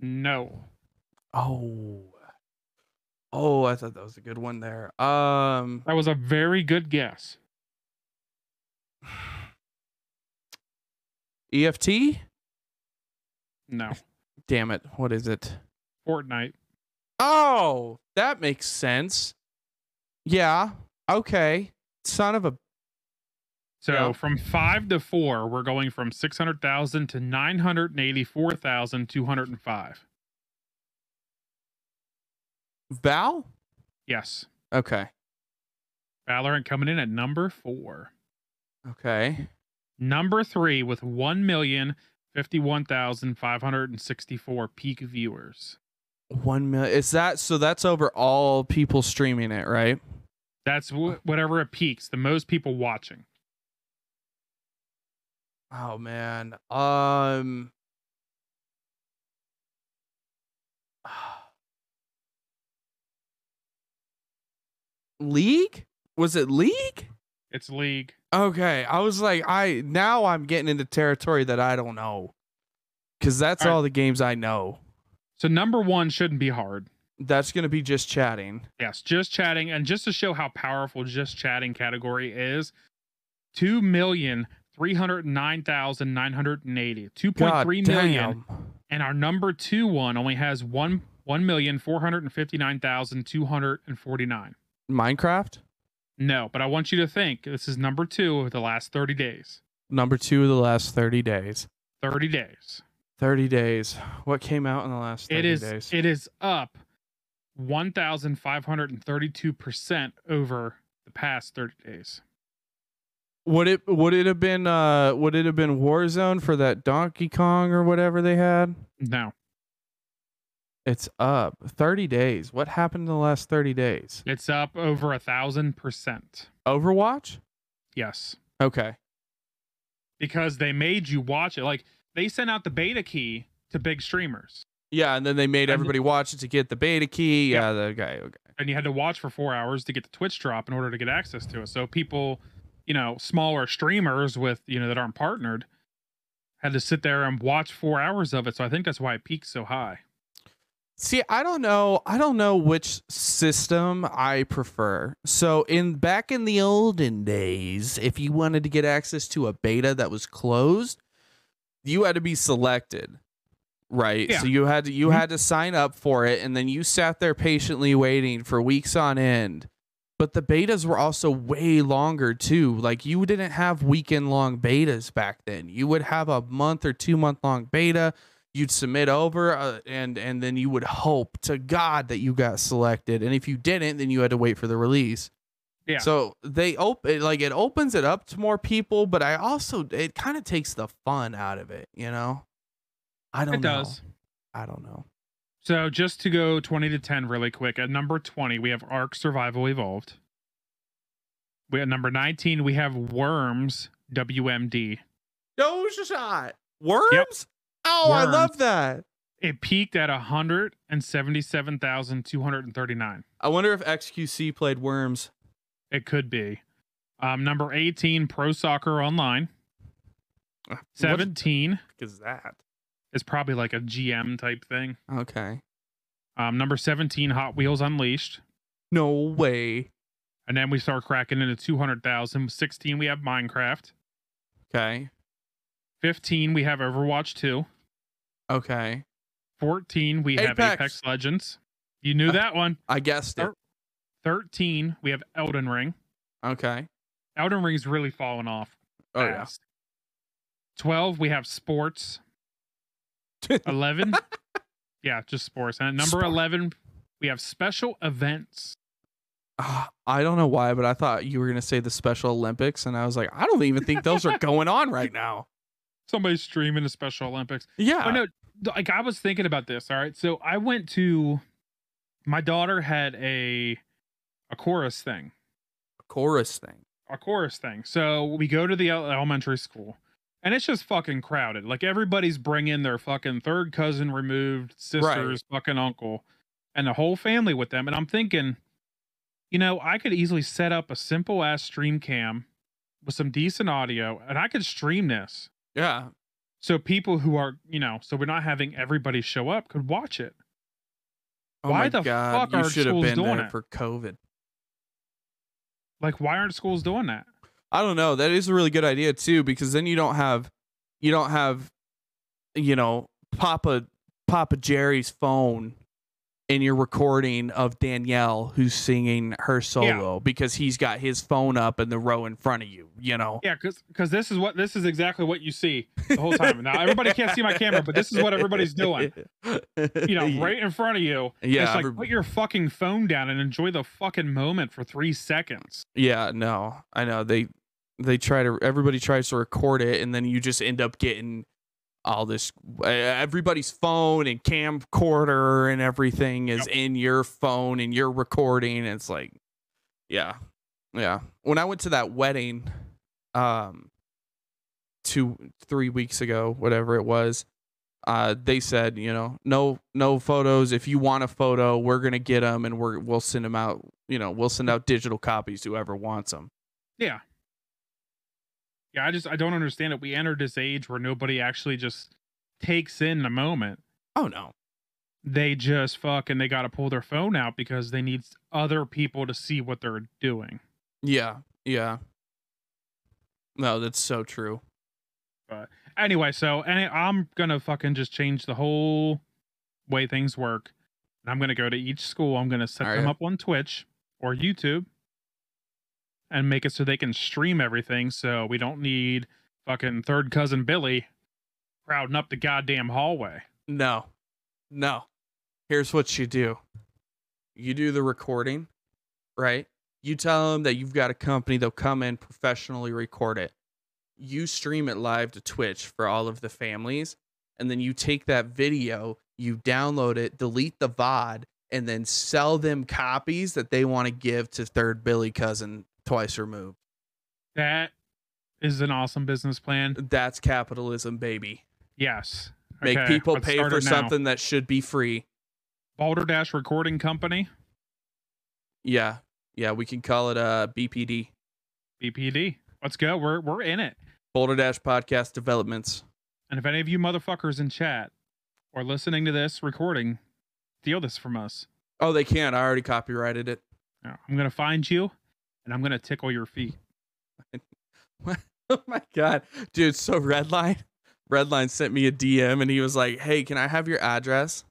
No. Oh. Oh, I thought that was a good one there. Um, That was a very good guess. EFT. No. Damn it! What is it? Fortnite. Oh, that makes sense. Yeah. Okay. Son of a. So Yeah. from five to four, we're going from 600,000 to 984,205. Val. Yes. Okay. Valorant coming in at number four. Okay. Number three with 1,051,564 peak viewers. One million. Is that so? That's over all people streaming it, right? That's wh- whatever it peaks, the most people watching. Oh man. Um. League? Was it League? It's League. Okay, I was like, I now I'm getting into territory that I don't know, because that's All right. all the games I know. So number one shouldn't be hard. That's gonna be just chatting. Yes, just chatting. And just to show how powerful just chatting category is, two million three hundred nine thousand nine hundred and eighty. Two point three million. damn. And our number two one only has one one million four hundred and fifty nine thousand two hundred and forty nine. Minecraft No, but I want you to think this is number two of the last 30 days. number two of the last thirty days. 30 days. Thirty days. What came out in the last thirty It is days? it is up 1532% over the past 30 days. Would it would it have been uh would it have been Warzone for that Donkey Kong or whatever they had? No. It's up 30 days. What happened in the last 30 days? It's up over a thousand percent. Overwatch? Yes. Okay. Because they made you watch it. Like they sent out the beta key to big streamers. Yeah, and then they made everybody watch it to get the beta key. Yeah. Yeah, the guy. Okay. and you had to watch for four hours to get the Twitch drop in order to get access to it. So people, you know, smaller streamers with you know that aren't partnered had to sit there and watch four hours of it. So I think that's why it peaked so high. See, I don't know. I don't know which system I prefer. So in back in the olden days, if you wanted to get access to a beta that was closed, you had to be selected. Right? Yeah. So you had to you Mhm. had to sign up for it and then you sat there patiently waiting for weeks on end. But the betas were also way longer too. Like you didn't have weekend long betas back then. You would have a month or 2 month long beta you'd submit over uh, and and then you would hope to god that you got selected and if you didn't then you had to wait for the release Yeah. so they open like it opens it up to more people but i also it kind of takes the fun out of it you know i don't know. It know does. i don't know So just to go 20 to 10 really quick. At number 20, we have Ark Survival Evolved. We at number 19, we have Worms WMD. no shot worms oh i love that It peaked at 177,239. i wonder if xQc played worms It could be. Um, number 18, Pro Soccer Online. 17 is that is probably like a GM type thing. okay Um, number 17, Hot Wheels Unleashed. no way And then we start cracking into 200,000. 16, we have Minecraft. okay 15, we have Overwatch 2. Okay 14, we have Apex. Apex Legends. You knew Uh, that one. i guessed it 13, we have Elden Ring. okay Elden Ring's really fallen off oh yeah 12, we have Sports. 11, yeah, just sports. And at number Sport. 11, we have Special Events. Ah, I don't know why, but I thought you were gonna say the Special Olympics, and I was like, I don't even think those are going on right now. Somebody's streaming the Special Olympics. Yeah. Oh no, like I was thinking about this. All right, so I went to my daughter had a a chorus thing, A chorus thing. a chorus thing. So we go to the elementary school, and it's just fucking crowded. Like everybody's bringing their fucking third cousin removed, sister's fucking uncle, and the whole family with them. And I'm thinking, you know, I could easily set up a simple ass stream cam with some decent audio, and I could stream this. Yeah. So people who are, you know, so we're not having everybody show up could watch it. Oh Why my the God, fuck have schools doing it? for COVID. Like, why aren't schools doing that? I don't know. That is a really good idea too, because then you don't have, you don't have, you know, Papa Papa Jerry's phone in your recording of Danielle who's singing her solo because he's got his phone up in the row in front of you. You know. Yeah, because this is what this is exactly what you see the whole time. Now everybody can't see my camera, but this is what everybody's doing. You know, right in front of you. Yeah, it's like every- put your fucking phone down and enjoy the fucking moment for three seconds. Yeah, no, I know they they try to everybody tries to record it, and then you just end up getting all this uh, everybody's phone and camcorder and everything is Yep. in your phone and you're recording. And it's like, yeah, yeah. When I went to that wedding, um, two three weeks ago, whatever it was. Uh, they said, you know, no, no photos. If you want a photo, we're gonna get them, and we're we'll send them out. You know, we'll send out digital copies to whoever wants them. Yeah. Yeah, I just I don't understand it. We entered this age where nobody actually just takes in the moment. Oh no, They just fucking they gotta pull their phone out because they need other people to see what they're doing. yeah, yeah. No, that's so true. But anyway, so and I'm gonna fucking just change the whole way things work. And I'm gonna go to each school. I'm gonna set Are them ya? up on Twitch or YouTube and make it so they can stream everything. So we don't need fucking third cousin Billy crowding up the goddamn hallway. No, no. Here's what you do you do the recording, right? You tell them that you've got a company, they'll come in, professionally record it. You stream it live to Twitch for all of the families. And then you take that video, you download it, delete the VOD, and then sell them copies that they want to give to third Billy cousin twice removed. That is an awesome business plan. That's capitalism, baby. Yes. Make Okay, people pay for something that should be free. Boulder Dash Recording Company, Yeah. Yeah, we can call it uh BPD. BPD. Let's go. We're we're in it. Boulder Dash Podcast Developments. And if any of you motherfuckers in chat or listening to this recording, steal this from us. Oh, they can't. I already copyrighted it. I'm gonna find you and I'm gonna tickle your feet. oh my god, dude! So Redline, Redline sent me a DM and he was like, "Hey, can I have your address?"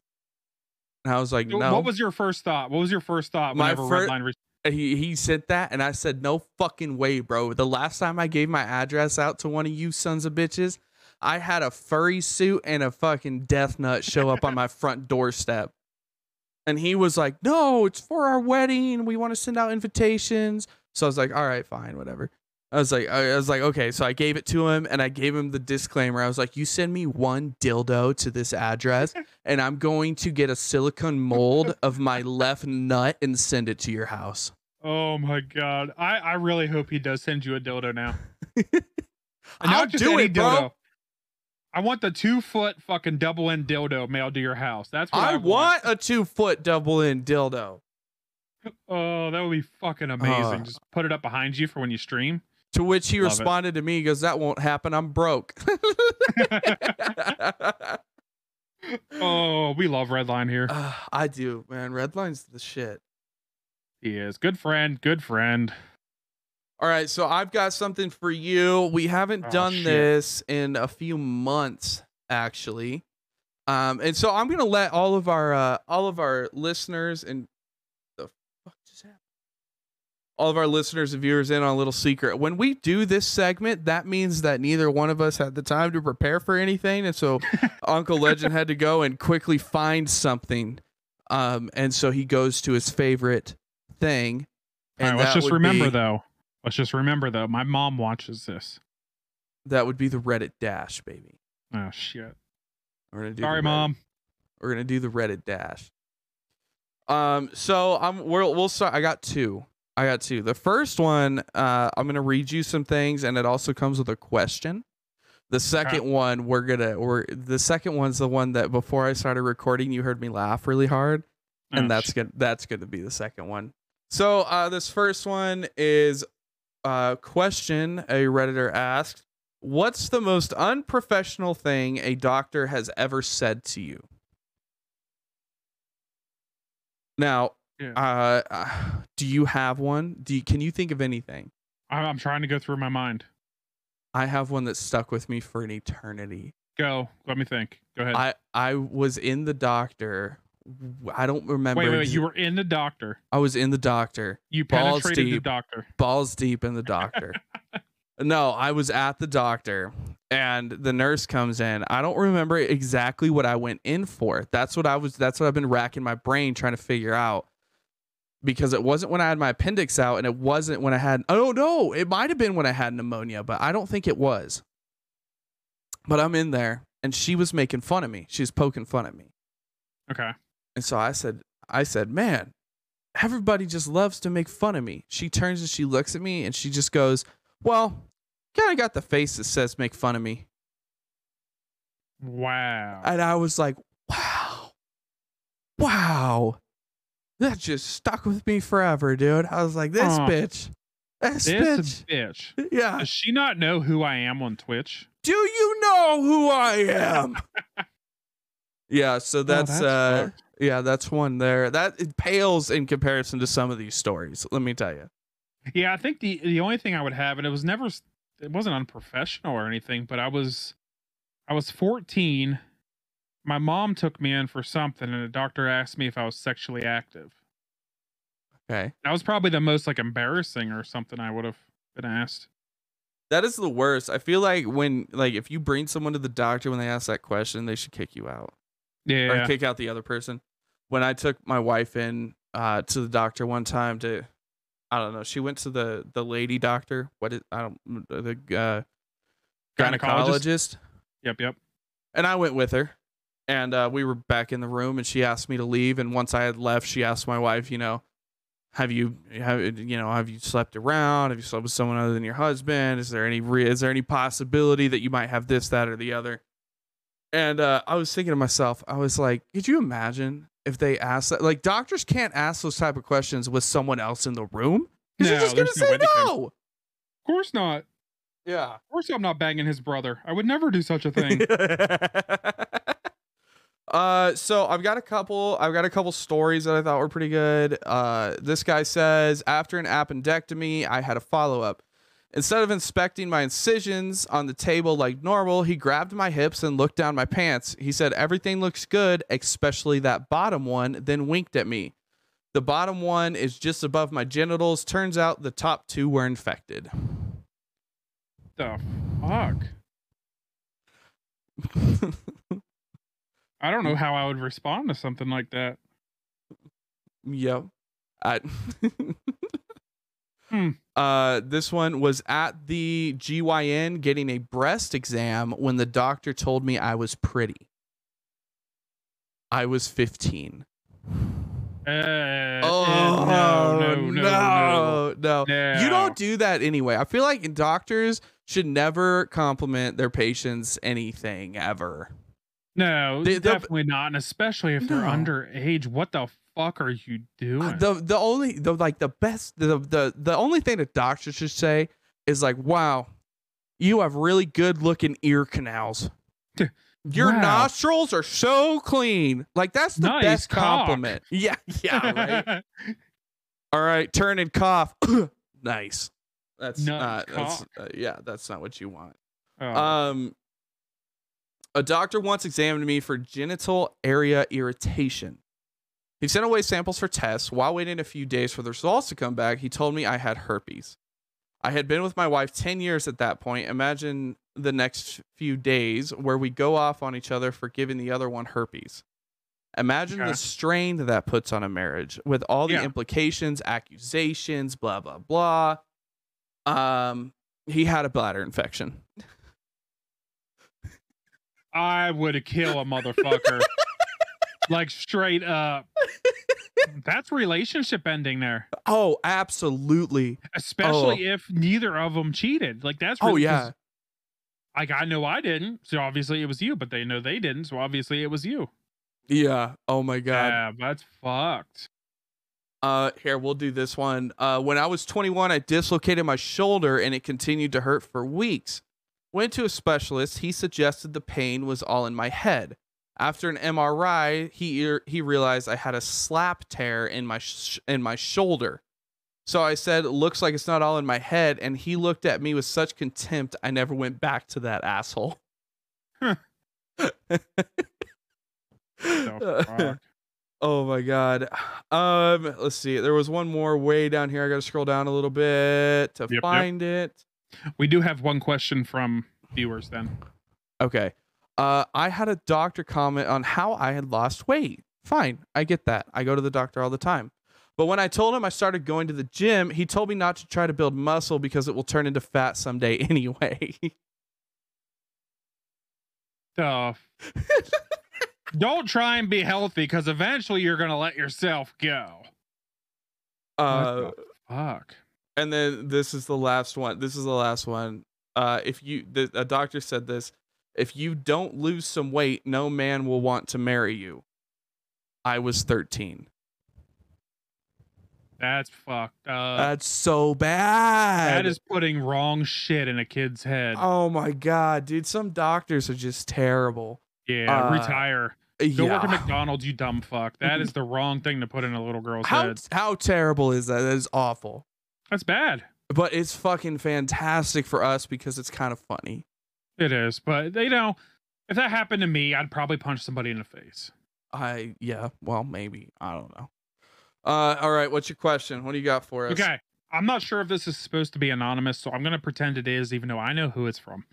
And I was like, "No." What was your first thought? What was your first thought My whenever fir- Redline re- he he sent that, and I said, "No fucking way, bro." The last time I gave my address out to one of you sons of bitches, I had a furry suit and a fucking death nut show up on my front doorstep. And he was like, "No, it's for our wedding. We want to send out invitations." So I was like, "All right, fine, whatever." I was like, I was like, okay. So I gave it to him, and I gave him the disclaimer. I was like, "You send me one dildo to this address, and I'm going to get a silicone mold of my left nut and send it to your house." Oh my god. I, I really hope he does send you a dildo now. I'll do it, bro. I want the two foot fucking double end dildo mailed to your house. That's what I, I want a two foot double end dildo. Oh, that would be fucking amazing. Uh, Just put it up behind you for when you stream. To which he Love it. responded to me, he goes, That won't happen. I'm broke. oh, we love Redline here. Uh, I do, man. Redline's the shit. He is good friend, good friend. All right, so I've got something for you. We haven't Oh, done shit. this in a few months, actually. Um, and so I'm gonna let all of our uh, all of our listeners and the fuck just happened? All of our listeners and viewers in on a little secret. When we do this segment, that means that neither one of us had the time to prepare for anything, and so Uncle Legend had to go and quickly find something. Um, and so he goes to his favorite thing. All right, and let's just remember be- though. Let's just remember though. My mom watches this. That would be the Reddit dash, baby. Oh shit. We're gonna do. Sorry, mom. We're gonna do the Reddit dash. Um. So I'm. We'll. We'll start. I got two. I got two. The first one. Uh. I'm gonna read you some things, and it also comes with a question. The second one, we're gonna. We're the second one's the one that before I started recording, you heard me laugh really hard, and Oh, that's shit. gonna. That's gonna be the second one. So uh, this first one is a question a redditor asked what's the most unprofessional thing a doctor has ever said to you now Yeah. uh, uh do you have one do you, can you think of anything I- I'm trying to go through my mind. i have one that stuck with me for an eternity Go. Let me think. Go ahead. i i was in the doctor i don't remember wait, wait, wait. You were in the doctor. i was in the doctor You Balls penetrated the doctor. balls deep in the doctor. no, I was at the doctor and the nurse comes in. I don't remember exactly what I went in for. That's what I was that's what I've been racking my brain trying to figure out. Because it wasn't when I had my appendix out and it wasn't when I had Oh no, it might have been when I had pneumonia, but I don't think it was. But I'm in there and she was making fun of me. She was poking fun at me. Okay. And so I said, I said, man, everybody just loves to make fun of me. She turns and she looks at me and she just goes, well, kind of got the face that says make fun of me. Wow. And I was like, wow, wow. That just stuck with me forever, dude. I was like, this Aw. bitch, this, this bitch. bitch. Yeah. Does she not know who I am on Twitch? Do you know who I am? yeah. So that's, that's uh, yeah, that's one there. That it pales in comparison to some of these stories. Let me tell you. Yeah, I think the the only thing I would have, and it was never it wasn't unprofessional or anything, but I was I was 14. My mom took me in for something and the doctor asked me if I was sexually active. Okay. That was probably the most like embarrassing or something I would have been asked. That is the worst. I feel like when like if you bring someone to the doctor when they ask that question, they should kick you out. Yeah. Or kick out the other person. When I took my wife in uh to the doctor one time to I don't know, she went to the the lady doctor. What is I don't the uh Gynecologist? gynecologist. Yep, yep. and I went with her. And uh, we were back in the room, and she asked me to leave. And once I had left, she asked my wife, you know, have you have you know have you slept around? Have you slept with someone other than your husband? Is there any re- is there any possibility that you might have this, that, or the other? And uh, I was thinking to myself, I was like, could you imagine if they asked that? Like doctors can't ask those type of questions with someone else in the room because No, just gonna say no. Of course not. Yeah. Of course I'm not banging his brother. I would never do such a thing. uh so I've got a couple I've got a couple stories that I thought were pretty good. Uh this guy says after an appendectomy, I had a follow-up. Instead of inspecting my incisions on the table like normal, he grabbed my hips and looked down my pants. He said everything looks good, especially that bottom one, then winked at me. The bottom one is just above my genitals. Turns out the top two were infected. the fuck? I don't know how I would respond to something like that. Yep. I, Hmm. Uh, this one was at the GYN getting a breast exam when the doctor told me I was pretty. I was 15. Uh, uh, Oh, no, no, no, no, no. no. You don't do that anyway. I feel like doctors should never compliment their patients anything ever. No, They- definitely not, and especially if they're underage. What the fuck are you doing? Uh, the the only the like the best the the the only thing that doctors should say is like, "Wow, you have really good looking ear canals. Your Wow. nostrils are so clean." Like that's the Nice best cock. compliment. Yeah, yeah, right. All right, turn and cough. nice. That's not. That's, uh, yeah, that's not what you want. Oh, Um, a doctor once examined me for genital area irritation. He sent away samples for tests. While waiting a few days for the results to come back, he told me I had herpes. I had been with my wife 10 years at that point. Imagine the next few days where we go off on each other for giving the other one herpes. Imagine the strain that that puts on a marriage with all the Yeah. implications, accusations, blah, blah, blah. Um, he had a bladder infection. I would kill a motherfucker. like straight up. That's relationship ending there. Oh, absolutely. Especially if neither of them cheated. Like that's Oh, really- 'cause, yeah. Like I know I didn't, so obviously it was you, but they know they didn't, so obviously it was you. Yeah. Oh my god. Yeah, that's fucked. Uh here, we'll do this one. Uh when I was 21, I dislocated my shoulder and it continued to hurt for weeks. Went to a specialist. He suggested the pain was all in my head. After an MRI, he he realized I had a SLAP tear in my sh- in my shoulder. So I said, "Looks like it's not all in my head." And he looked at me with such contempt. I never went back to that asshole. Fuck? Oh my god. Um, let's see. There was one more way down here. I got to scroll down a little bit to yep. find it. We do have one question from viewers then. Okay. Uh, I had a doctor comment on how I had lost weight. Fine, I get that. I go to the doctor all the time. But when I told him I started going to the gym, he told me not to try to build muscle because it will turn into fat someday anyway. The Don't try and be healthy because eventually you're gonna let yourself go. uh, What the fuck. And then this is the last one. This is the last one. Uh, if you, the, a doctor said this, if you don't lose some weight, no man will want to marry you. I was 13. That's fucked up. That's so bad. that is putting wrong shit in a kid's head. Oh my god, dude! Some doctors are just terrible. yeah, uh, retire. Go yeah. work at McDonald's, you dumb fuck. That is the wrong thing to put in a little girl's How head. how terrible is that? That is awful. That's bad. but it's fucking fantastic for us because it's kind of funny. It is, but you know, if that happened to me, I'd probably punch somebody in the face. I yeah, well maybe I don't know. Uh, all right, what's your question? What do you got for us? Okay, I'm not sure if this is supposed to be anonymous, so I'm gonna pretend it is, even though I know who it's from.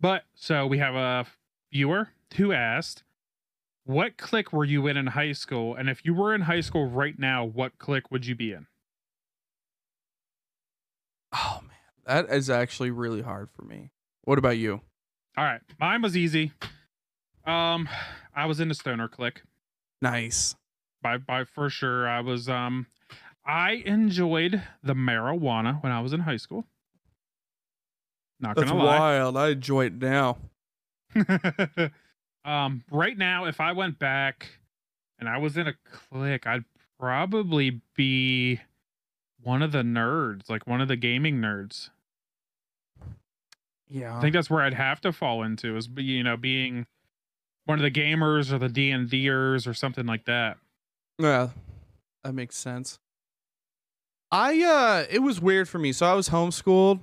But so we have a viewer who asked, "What clique were you in in high school? And if you were in high school right now, what clique would you be in?" Oh man, that is actually really hard for me. What about you? All right, mine was easy. Um, I was in the stoner click. Nice. By by for sure, I was. Um, I enjoyed the marijuana when I was in high school. Not That's gonna lie. wild. I enjoy it now. um, right now, if I went back and I was in a click, I'd probably be one of the nerds, like one of the gaming nerds. Yeah. I think that's where I'd have to fall into is you know being one of the gamers or the D and Ders or something like that. Yeah, that makes sense. I uh it was weird for me. So I was homeschooled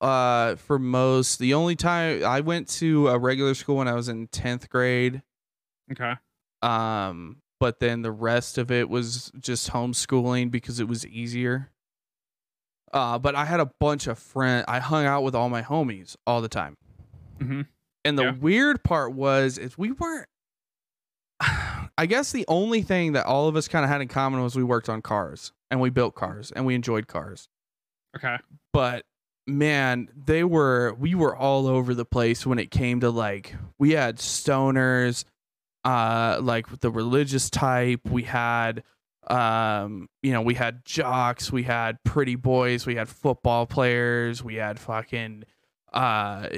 uh for most. The only time I went to a regular school when I was in 10th grade. Okay. Um but then the rest of it was just homeschooling because it was easier. Uh but I had a bunch of friends. I hung out with all my homies all the time. hmm And the Yeah. weird part was is we weren't I guess the only thing that all of us kind of had in common was we worked on cars and we built cars and we enjoyed cars. Okay. But man, they were we were all over the place when it came to like we had stoners, uh like the religious type, we had um you know, we had jocks, we had pretty boys, we had football players, we had fucking uh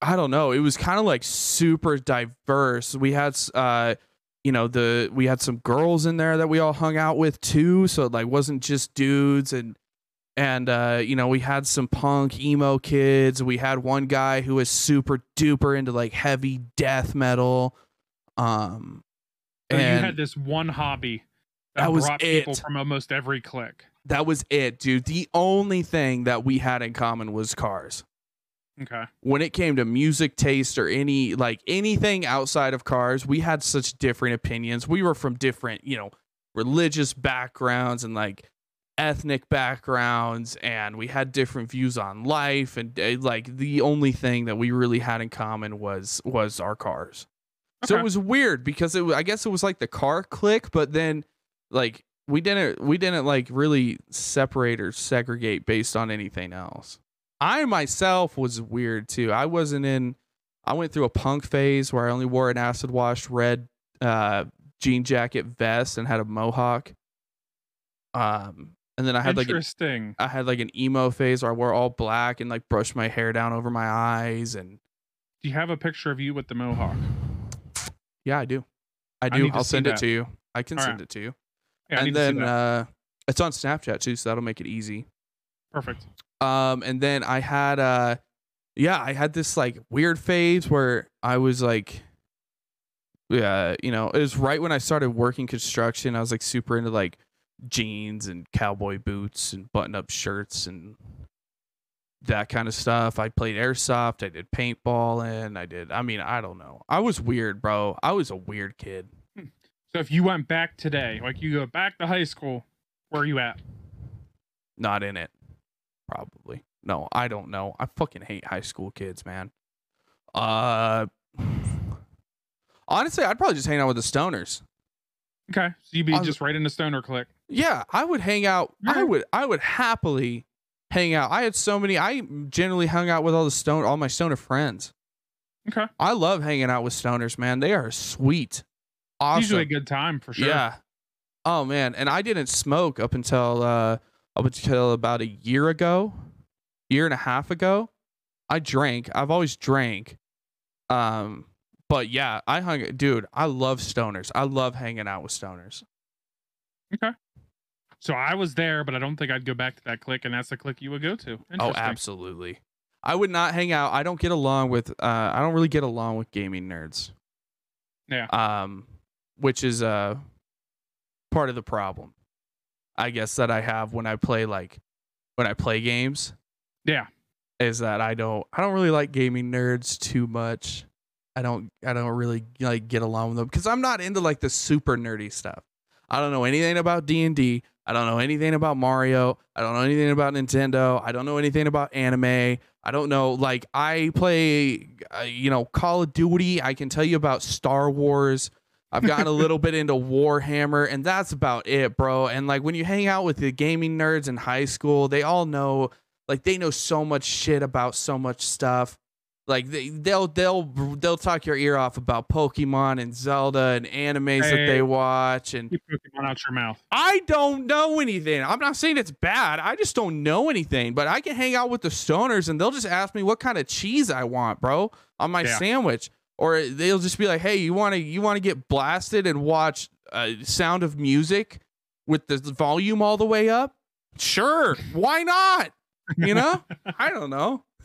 I don't know. It was kind of like super diverse. We had uh you know, the we had some girls in there that we all hung out with too, so it like wasn't just dudes and and uh you know, we had some punk emo kids. We had one guy who was super duper into like heavy death metal. Um So you had this one hobby that, That was brought people from almost every clique. that was it, dude. The only thing that we had in common was cars. Okay. when it came to music taste or any like anything outside of cars, we had such different opinions. We were from different, you know, religious backgrounds and like ethnic backgrounds and we had different views on life and uh, like the only thing that we really had in common was was our cars. So Okay. it was weird because it I guess it was like the car click but then like we didn't we didn't like really separate or segregate based on anything else. I myself was weird too. I wasn't in. I went through a punk phase where I only wore an acid washed red uh, jean jacket vest and had a mohawk. Um, and then I had like an, Interesting. I had like an emo phase where I wore all black and like brushed my hair down over my eyes and Do you have a picture of you with the mohawk? Yeah, I do. I I do. need I'll see send it to you. I can All send right. it to you. Yeah, and then uh, it's on Snapchat too, so that'll make it easy. Perfect. Um, and then I had uh yeah, I had this like weird phase where I was like yeah, you know, it was right when I started working construction. I was like super into like jeans and cowboy boots and button up shirts and that kind of stuff. I played airsoft, I did paintballing, I did I mean, I don't know. I was weird, bro. I was a weird kid. So if you went back today, like you go back to high school, where are you at? Not in it. Probably. No, I don't know. I fucking hate high school kids, man. Uh Honestly, I'd probably just hang out with the stoners. Okay. So you'd be I just right in the stoner clique. Yeah, I would hang out. I would I would happily hang out. I had so many I generally hung out with all the stone all my stoner friends. Okay. I love hanging out with stoners, man. They are sweet. Awesome. Usually a good time for sure. Yeah. Oh man, and I didn't smoke up until uh up until about a year ago, year and a half ago. I drank. I've always drank. Um but yeah, I hung dude, I love stoners. I love hanging out with stoners. So I was there, but I don't think I'd go back to that click, and that's the click you would go to. Oh, absolutely. I would not hang out. I don't get along with uh I don't really get along with gaming nerds. Yeah. Um which is uh part of the problem. I guess that I have when I play like when I play games Yeah. is that I don't I don't really like gaming nerds too much. I don't I don't really like get along with them because I'm not into like the super nerdy stuff. I don't know anything about D and D. I don't know anything about Mario. I don't know anything about Nintendo. I don't know anything about anime. I don't know like I play uh, you know Call of Duty. I can tell you about Star Wars. I've gotten a little bit into Warhammer and that's about it, bro. And like when you hang out with the gaming nerds in high school, they all know like they know so much shit about so much stuff. Like they, they'll they'll they'll talk your ear off about Pokemon and Zelda and animes that they watch and Keep Pokemon out your mouth. I don't know anything. I'm not saying it's bad. I just don't know anything. But I can hang out with the stoners and they'll just ask me what kind of cheese I want, bro, on my Yeah. sandwich. Or they'll just be like, "Hey, you want to you want to get blasted and watch uh, Sound of Music with the volume all the way up?" Sure, why not? You know? I don't know.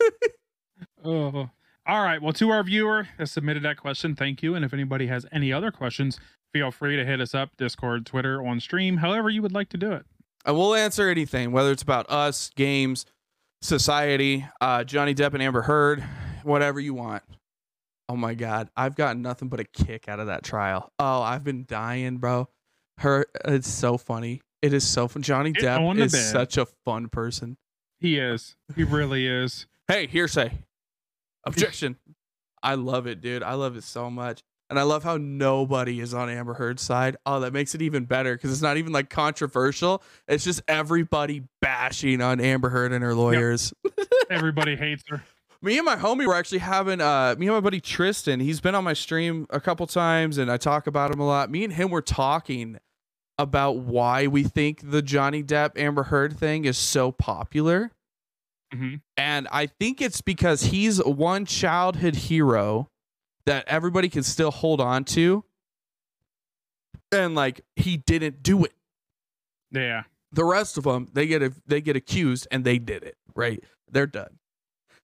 Oh. All right. Well, to our viewer that submitted that question, thank you. And if anybody has any other questions, feel free to hit us up, Discord, Twitter, on stream, however you would like to do it. I will answer anything, whether it's about us, games, society, uh, Johnny Depp and Amber Heard, whatever you want. Oh my God, I've gotten nothing but a kick out of that trial. Oh, I've been dying, bro. Her, it's so funny. It is so fun. Johnny Depp is bed. such a fun person. He is. He really is. Hey, hearsay. Objection. I love it, dude. I love it so much. And I love how nobody is on Amber Heard's side. Oh, that makes it even better because it's not even like controversial. It's just everybody bashing on Amber Heard and her lawyers. Everybody hates her. Me and my homie were actually having uh me and my buddy Tristan, he's been on my stream a couple times and I talk about him a lot. Me and him were talking about why we think the Johnny Depp Amber Heard thing is so popular. Hmm And I think it's because he's one childhood hero that everybody can still hold on to. And like he didn't do it. Yeah. The rest of them, they get a, they get accused and they did it, right? They're done.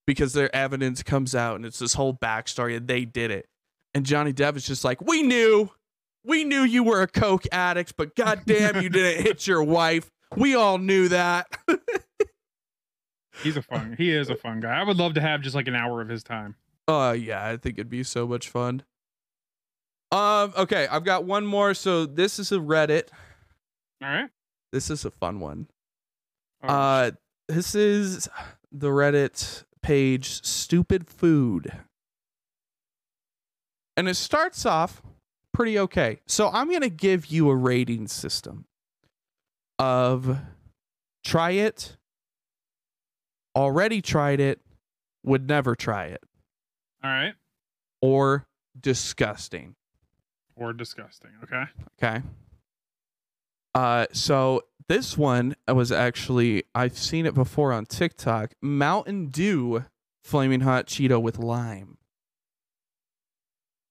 Because their evidence comes out and it's this whole backstory and they did it. And Johnny Depp is just like, "We knew. We knew you were a coke addict, but goddamn you didn't hit your wife. We all knew that." He's a fun. He is a fun guy. I would love to have just like an hour of his time. Oh yeah, I think it'd be so much fun. Um, okay, I've got one more. So this is a Reddit. All right. This is a fun one. Oh, Uh, this is the Reddit page "Stupid Food," and it starts off pretty okay. So I'm gonna give you a rating system of try it, already tried it, would never try it, all right. or disgusting. Or disgusting. Okay. Okay. Uh, so this one was actually I've seen it before on TikTok. Mountain Dew flaming hot Cheeto with lime.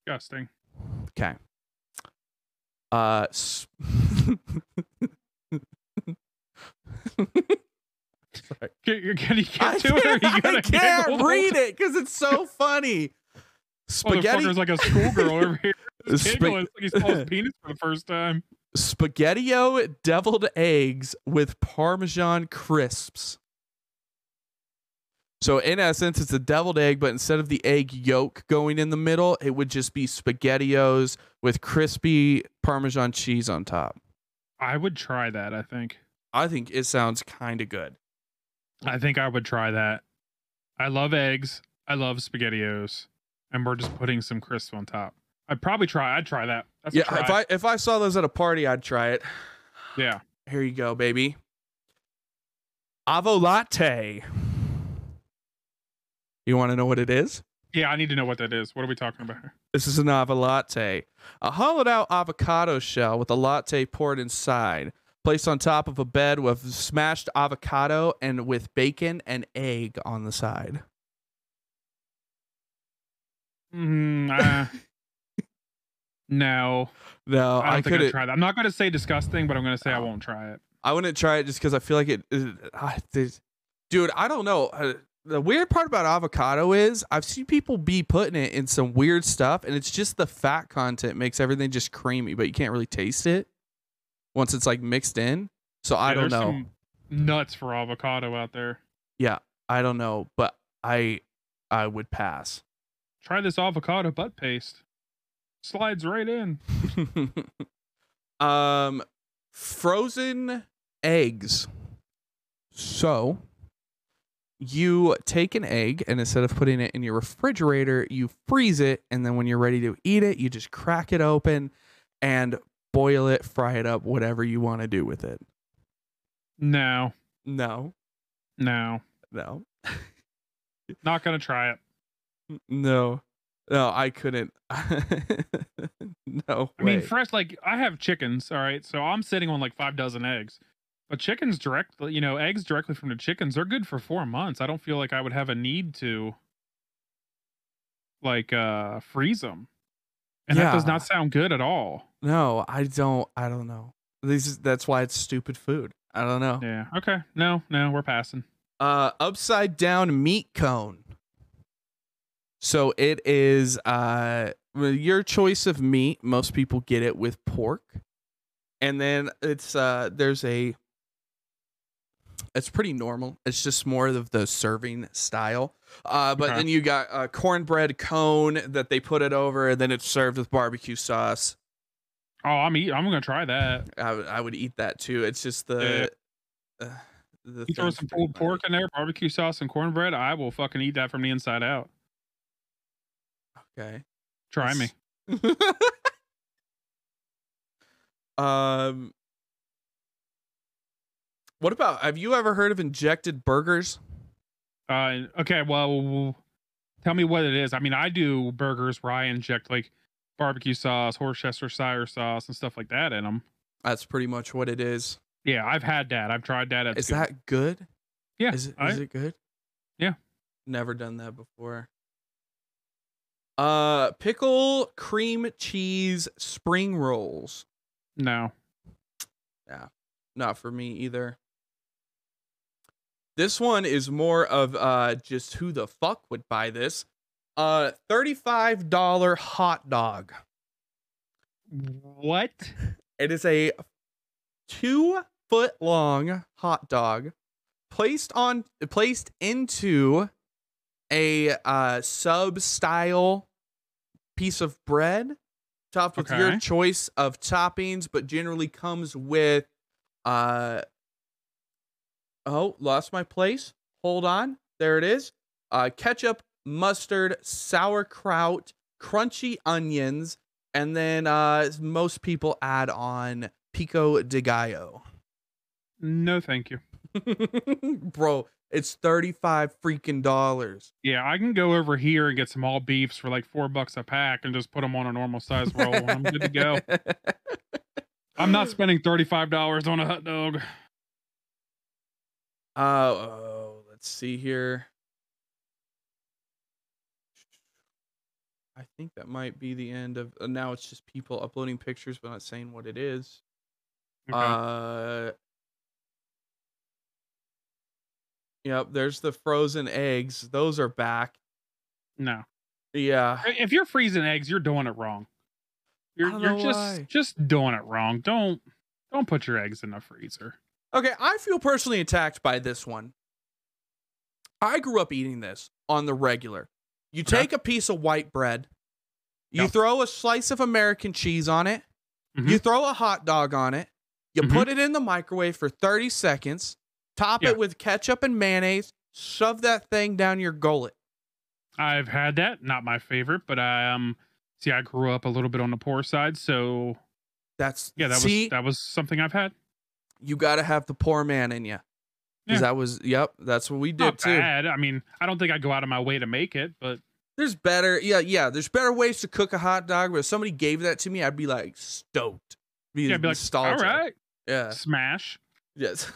Disgusting. Okay. Uh. s- Sorry. Can, can you get I to it? Or can't, you I can't giggle? read it because it's so funny. Spaghetti, is like a schoolgirl over here. He's giggling. It's like he saw his penis for the first time. spaghettio deviled eggs with parmesan crisps. So in essence, it's a deviled egg, but instead of the egg yolk going in the middle, it would just be spaghettios with crispy parmesan cheese on top. I would try that. I think. I think it sounds kind of good. I think I would try that. I love eggs. I love spaghettios, and we're just putting some crisps on top. I'd probably try. I'd try that. That's a yeah, try. if I if I saw those at a party, I'd try it. yeah. Here you go, baby. Avo latte. You want to know what it is? Yeah, I need to know what that is. What are we talking about here? This is an avo latte, a hollowed out avocado shell with a latte poured inside, placed on top of a bed with smashed avocado and with bacon and egg on the side. Mm, uh, no, No, I I, don't think I'd couldn't. try that. I'm not going to say disgusting, but I'm going to say I Oh. won't try it. I wouldn't try it just because I feel like it. it ah, dude, I don't know. Uh, the weird part about avocado is I've seen people be putting it in some weird stuff, and it's just the fat content makes everything just creamy, but you can't really taste it once it's like mixed in. So I Yeah, don't know. some nuts for avocado out there. Yeah, I don't know, but I I would pass. Try this avocado butt paste. Slides right in. um frozen eggs. So you take an egg and instead of putting it in your refrigerator, you freeze it and then when you're ready to eat it, you just crack it open and boil it, fry it up, whatever you want to do with it. No, No. no, No. not gonna try it. No. No, I couldn't. no. I mean, fresh like I have chickens. All right, so I'm sitting on like five dozen eggs. But chickens directly, you know, eggs directly from the chickens, they're good for four months. I don't feel like I would have a need to like uh freeze them. And that does not sound good at all. no, I don't I don't know. These that's why it's stupid food. I don't know. Yeah. Okay. No, no, we're passing. uh upside down meat cone so it is uh your choice of meat most people get it with pork and then it's uh there's a it's pretty normal it's just more of the serving style uh but Okay. then you got a cornbread cone that they put it over and then it's served with barbecue sauce Oh, I'm eat. I'm gonna try that. i, would- eat that too it's just the uh, the You throw some pulled pork in there, barbecue sauce and cornbread. I will fucking eat that from the inside out. okay Try me. um what about have you ever heard of injected burgers Uh, okay. Well, tell me what it is. I mean, I do burgers where I inject like barbecue sauce, Worcestershire sauce, and stuff like that in them. that's pretty much what it is Yeah, I've had that. I've tried that. It's is good. that good Yeah. is it I- is it good Yeah. never done that before uh pickle cream cheese spring rolls no. Yeah, not for me either this one is more of uh just who the fuck would buy this? Uh $35 hot dog. What? It is a two foot long hot dog placed on placed into a uh, sub style piece of bread, topped with your choice of toppings, but generally comes with uh oh lost my place. Hold on, there it is. Uh, ketchup, mustard, sauerkraut, crunchy onions, and then uh, most people add on pico de gallo. No, thank you. Bro, it's 35 freaking dollars. Yeah, I can go over here and get some all beefs for like four bucks a pack and just put them on a normal size roll. and I'm good to go. I'm not spending thirty five dollars on a hot dog. Uh, oh, let's see here. I think that might be the end of. Uh, now it's just people uploading pictures, but not saying what it is. Okay. Uh, yep, there's the frozen eggs. Those are back. no, Yeah. if you're freezing eggs, you're doing it wrong. You're you're just why. just doing it wrong. Don't don't put your eggs in the freezer. Okay, I feel personally attacked by this one. I grew up eating this on the regular. You take a piece of white bread, you throw a slice of American cheese on it, you Mhm. throw a hot dog on it, you Mhm. put it in the microwave for 30 seconds, top Yeah. it with ketchup and mayonnaise, shove that thing down your gullet. I've had that. Not my favorite, but I um see I grew up a little bit on the poor side, so That's yeah, that see, was that was something I've had. You got to have the poor man in you. Because Yeah. that was, yep, that's what we did Not too. bad. I mean, I don't think I'd go out of my way to make it, but There's better, yeah, yeah. There's better ways to cook a hot dog. But if somebody gave that to me, I'd be like stoked. Be yeah, I'd be like, all nostalgia. Yeah. smash. Yes.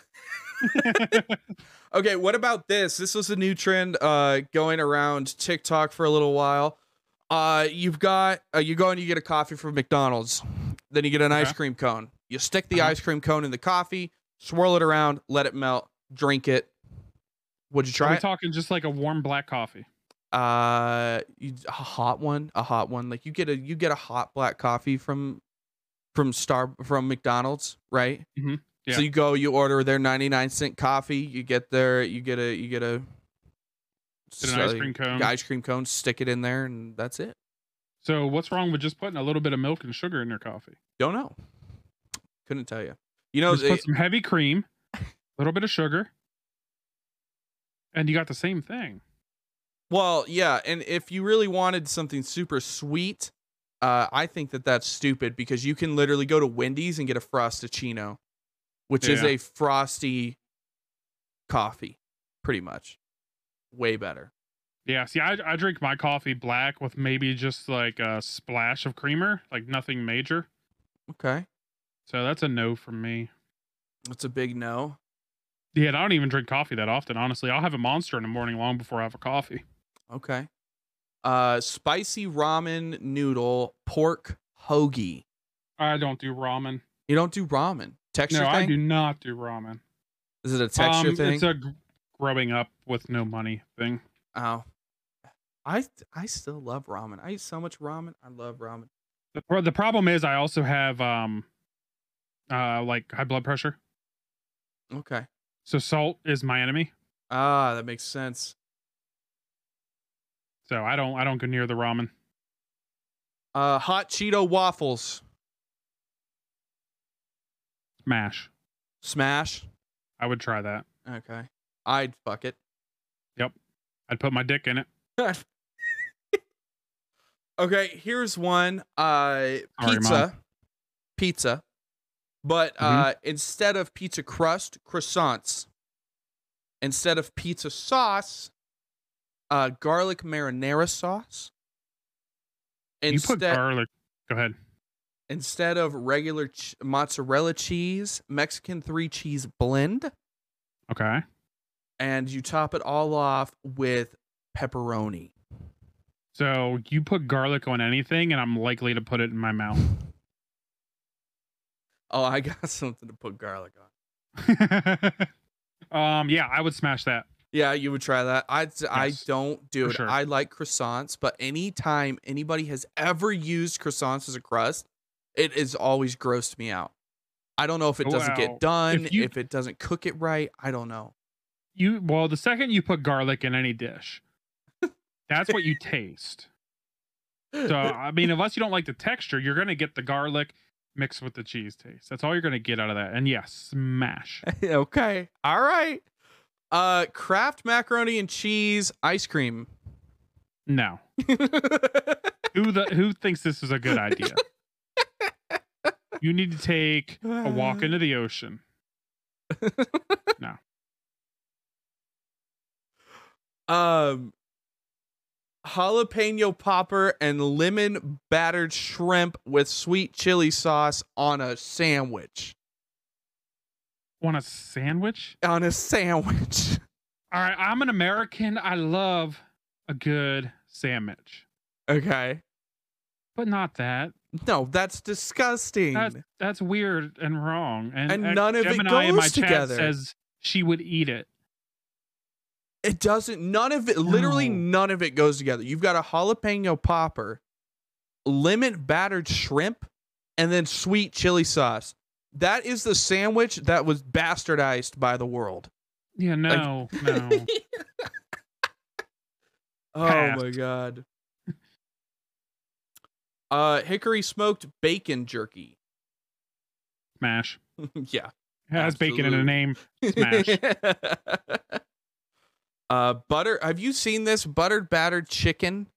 okay. What about this? This was a new trend uh, going around TikTok for a little while. Uh, you've got uh, you go and you get a coffee from McDonald's. Then you get an ice cream cone. You stick the Uh-huh. ice cream cone in the coffee, swirl it around, let it melt, drink it. Would you Are try we it? talking just like a warm black coffee? uh you, a hot one a hot one like you get a you get a hot black coffee from from star from mcdonald's right Mm-hmm. Yeah. So you go, you order their 99 cent coffee, you get their you get a you get a Get an ice cream cone. ice cream cone, stick it in there and that's it. So what's wrong with just putting a little bit of milk and sugar in your coffee? Don't know. Couldn't tell you. You know, just they- put some heavy cream, a little bit of sugar, and you got the same thing. Well, yeah, and if you really wanted something super sweet, uh, I think that that's stupid because you can literally go to Wendy's and get a Frosty-ccino, which is a frosty coffee, pretty much. Way better. Yeah, see, I, I drink my coffee black with maybe just like a splash of creamer, like nothing major. Okay, So that's a no from me. that's a big no. Yeah, I don't even drink coffee that often, honestly. I'll have a monster in the morning long before I have a coffee. Okay, uh, spicy ramen noodle pork hoagie. I don't do ramen. You don't do ramen texture no, thing. I do not do ramen. Is it a texture Um, thing? It's a g- growing up with no money thing. oh, I I still love ramen. I eat so much ramen. I love ramen. The, the problem is I also have um uh like high blood pressure. Okay. So salt is my enemy. Ah, that makes sense. So I don't I don't go near the ramen. Uh, hot Cheeto waffles. Smash. Smash. I would try that. Okay. I'd fuck it. Yep. I'd put my dick in it. okay, here's one. Uh, pizza. Pizza. But uh, instead of pizza crust, croissants. Instead of pizza sauce, uh, garlic marinara sauce. you put garlic. Go ahead. instead of regular ch- mozzarella cheese, Mexican three cheese blend. Okay. and you top it all off with pepperoni. So you put garlic on anything, and I'm likely to put it in my mouth. Oh, I got something to put garlic on. um, yeah, I would smash that. Yeah, you would try that. I I don't do it. sure. I like croissants, but anytime anybody has ever used croissants as a crust, it has always grossed me out. I don't know if it doesn't get done, if you- if it doesn't cook it right. I don't know. You well, the second you put garlic in any dish, that's what you taste. So I mean, unless you don't like the texture, you're gonna get the garlic mixed with the cheese taste. That's all you're gonna get out of that. And yes, smash. okay. All right. Uh Kraft macaroni and cheese ice cream. No. Who the who thinks this is a good idea? You need to take a walk into the ocean. No. Um jalapeno popper and lemon battered shrimp with sweet chili sauce on a sandwich. Want a sandwich? On a sandwich. All right, I'm an American. I love a good sandwich, Okay. but not that. No, that's disgusting. That's that's weird and wrong. And, And none of it Gemini in my goes chat together. says she would eat it. It doesn't none of it literally none of it goes together. You've got a jalapeno popper, lemon battered shrimp, and then sweet chili sauce. That is the sandwich that was bastardized by the world. Yeah, no, no. oh my god. Uh hickory smoked bacon jerky. Smash. yeah. It has bacon in a name. Smash. uh butter have you seen this buttered battered chicken?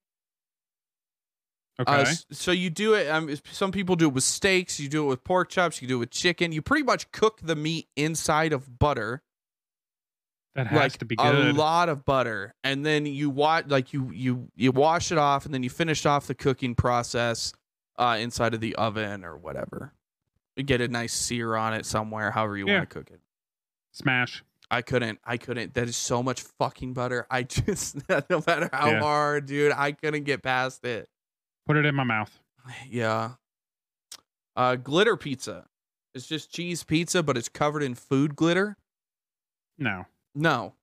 Okay. Uh, so you do it. Um, some people do it with steaks. You do it with pork chops. You do it with chicken. You pretty much cook the meat inside of butter, that has like to be good. a lot of butter, and then you wash like you you you wash it off, and then you finish off the cooking process uh, inside of the oven or whatever. You get a nice sear on it somewhere, however you Yeah. want to cook it. Smash. I couldn't. I couldn't. That is so much fucking butter. I just no matter how Yeah. hard, dude, I couldn't get past it. Put it in my mouth. Yeah. Uh, glitter pizza. It's just cheese pizza, but it's covered in food glitter. No. No,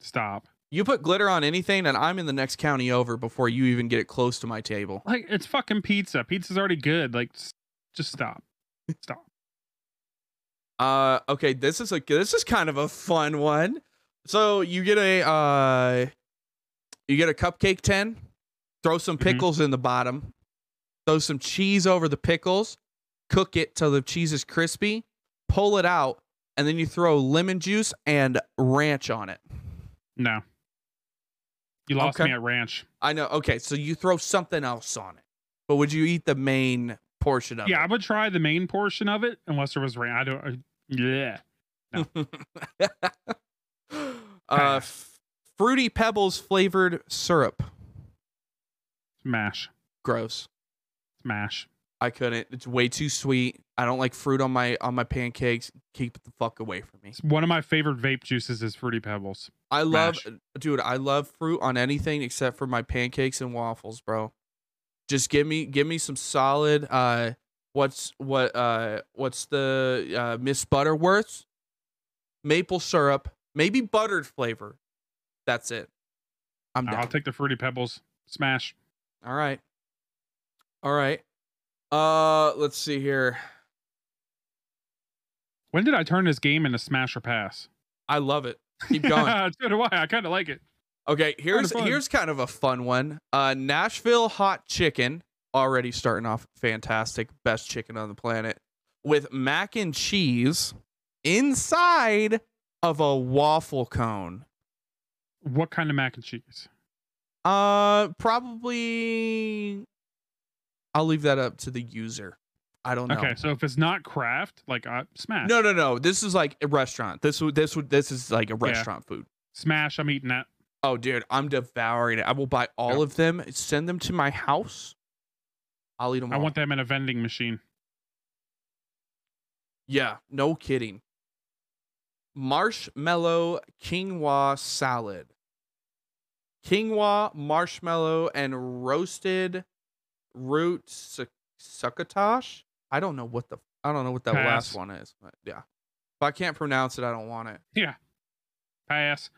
Stop. you put glitter on anything, and I'm in the next county over before you even get it close to my table. Like it's fucking pizza. Pizza's already good. Like just stop. Stop. Uh, okay, this is a this is kind of a fun one. So you get a uh, you get a cupcake tin, throw some Mhm. pickles in the bottom, throw some cheese over the pickles, cook it till the cheese is crispy, pull it out, and then you throw lemon juice and ranch on it. No. You lost Okay. me at ranch. I know. Okay, so you throw something else on it, but would you eat the main portion of it? Yeah, I would try the main portion of it unless there was ranch. I don't. Uh, yeah. uh, f- fruity pebbles flavored syrup. Smash. Gross. Smash. I couldn't. It's way too sweet. I don't like fruit on my on my pancakes. Keep the fuck away from me. One of my favorite vape juices is Fruity Pebbles. I love, Smash. dude. I love fruit on anything except for my pancakes and waffles, bro. Just give me give me some solid. Uh, what's what? Uh, what's the uh, Miss Butterworth? Maple syrup, maybe buttered flavor. That's it. I'm down. I'll take the Fruity Pebbles. Smash. All right. All right. Uh, let's see here. When did I turn this game into Smash or Pass? I love it. Keep going. so do I. I kind of like it. Okay, here's here's kind of a fun one. Uh Nashville hot chicken already starting off fantastic, best chicken on the planet with mac and cheese inside of a waffle cone. What kind of mac and cheese? Uh probably I'll leave that up to the user. I don't know. Okay, so if it's not Kraft, like uh, Smash. No, no, no. This is like a restaurant. This would this would this is like a restaurant food. Smash. I'm eating that. Oh, dude, I'm devouring it. I will buy all Yeah. of them. Send them to my house. I'll eat them I all. want them in a vending machine. Yeah, no kidding. Marshmallow quinoa salad. Quinoa, marshmallow, and roasted root suc- succotash. I don't know what the I don't know what that last one is. But yeah, if I can't pronounce it, I don't want it. Yeah. Pass.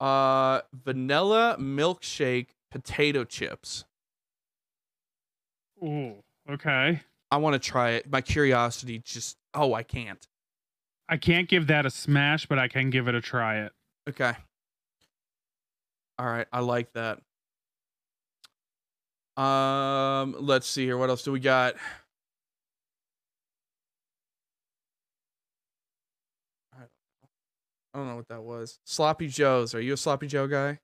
Uh, vanilla milkshake potato chips. Ooh. Okay. I want to try it. My curiosity just oh, I can't. I can't give that a smash, but I can give it a try. It. Okay. All right, I like that. Um, let's see here. What else do we got? I don't know. I don't know what that was. Sloppy Joes. Are you a Sloppy Joe guy?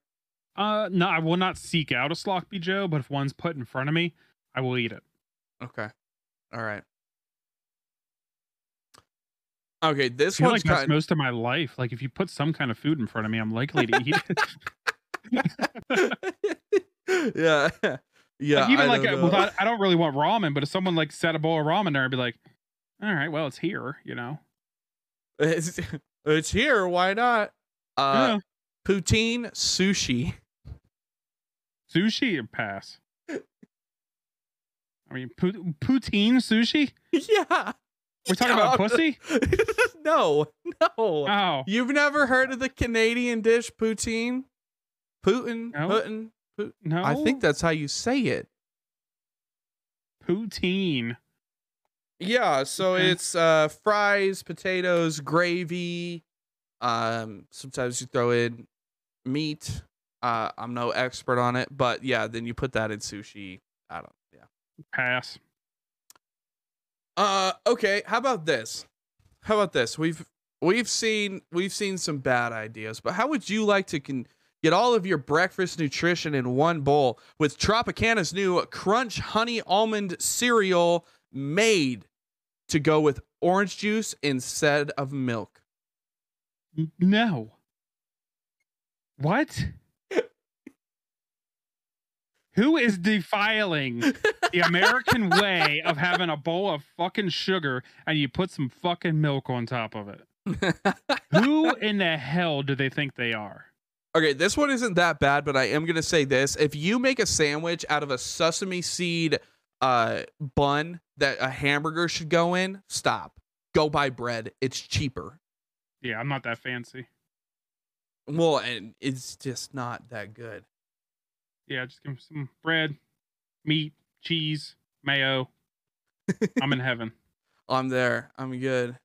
Uh, no, I will not seek out a sloppy Joe, but if one's put in front of me, I will eat it. Okay. All right. Okay, I this feel one's like that's kind most of my life. Like if you put some kind of food in front of me, I'm likely to eat it. yeah. Yeah. like, even I like don't uh, without, I don't really want ramen, but if someone like set a bowl of ramen there, I'd be like, all right, well, it's here, you know. It's, it's here. Why not? Uh, Yeah. poutine sushi. Sushi pass. I mean, poutine sushi. yeah. We're talking Yeah. about pussy. no, no. Oh, You've never heard of the Canadian dish poutine? Putin, No. Putin. no. I think that's how you say it. poutine. Yeah, so Okay. it's uh fries, potatoes, gravy. Um sometimes you throw in meat. Uh I'm no expert on it, but yeah, then you put that in sushi. I don't. Pass. Uh okay, how about this? How about this? We've we've seen we've seen some bad ideas, but how would you like to con- get all of your breakfast nutrition in one bowl with Tropicana's new Crunch Honey Almond cereal made to go with orange juice instead of milk? No. What? Who is defiling the American way of having a bowl of fucking sugar and you put some fucking milk on top of it? Who in the hell do they think they are? okay, this one isn't that bad, but I am gonna say this: if you make a sandwich out of a sesame seed uh bun that a hamburger should go in, stop. Go buy bread. It's cheaper. Yeah, I'm not that fancy. Well, and it's just not that good. Yeah, just give me some bread, meat, cheese, mayo. I'm in heaven. I'm there. I'm good.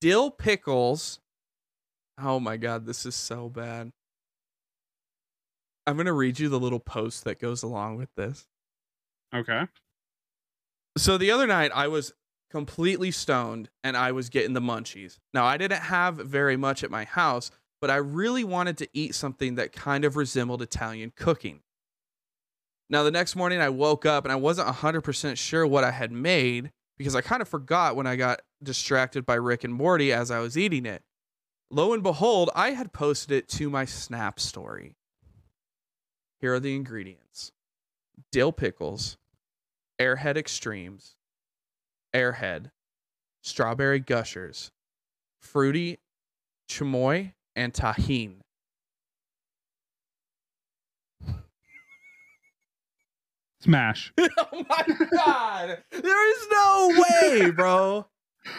Dill pickles. Oh my god, this is so bad. I'm gonna read you the little post that goes along with this. Okay. So the other night I was completely stoned and I was getting the munchies. Now I didn't have very much at my house, but I really wanted to eat something that kind of resembled Italian cooking. Now the next morning I woke up and I wasn't 100% sure what I had made because I kind of forgot when I got distracted by Rick and Morty as I was eating it. Lo and behold, I had posted it to my Snap story. Here are the ingredients dill pickles, airhead extremes, airhead, strawberry gushers, fruity chamoy, and Tajín. Smash. oh my god. There is no way, bro.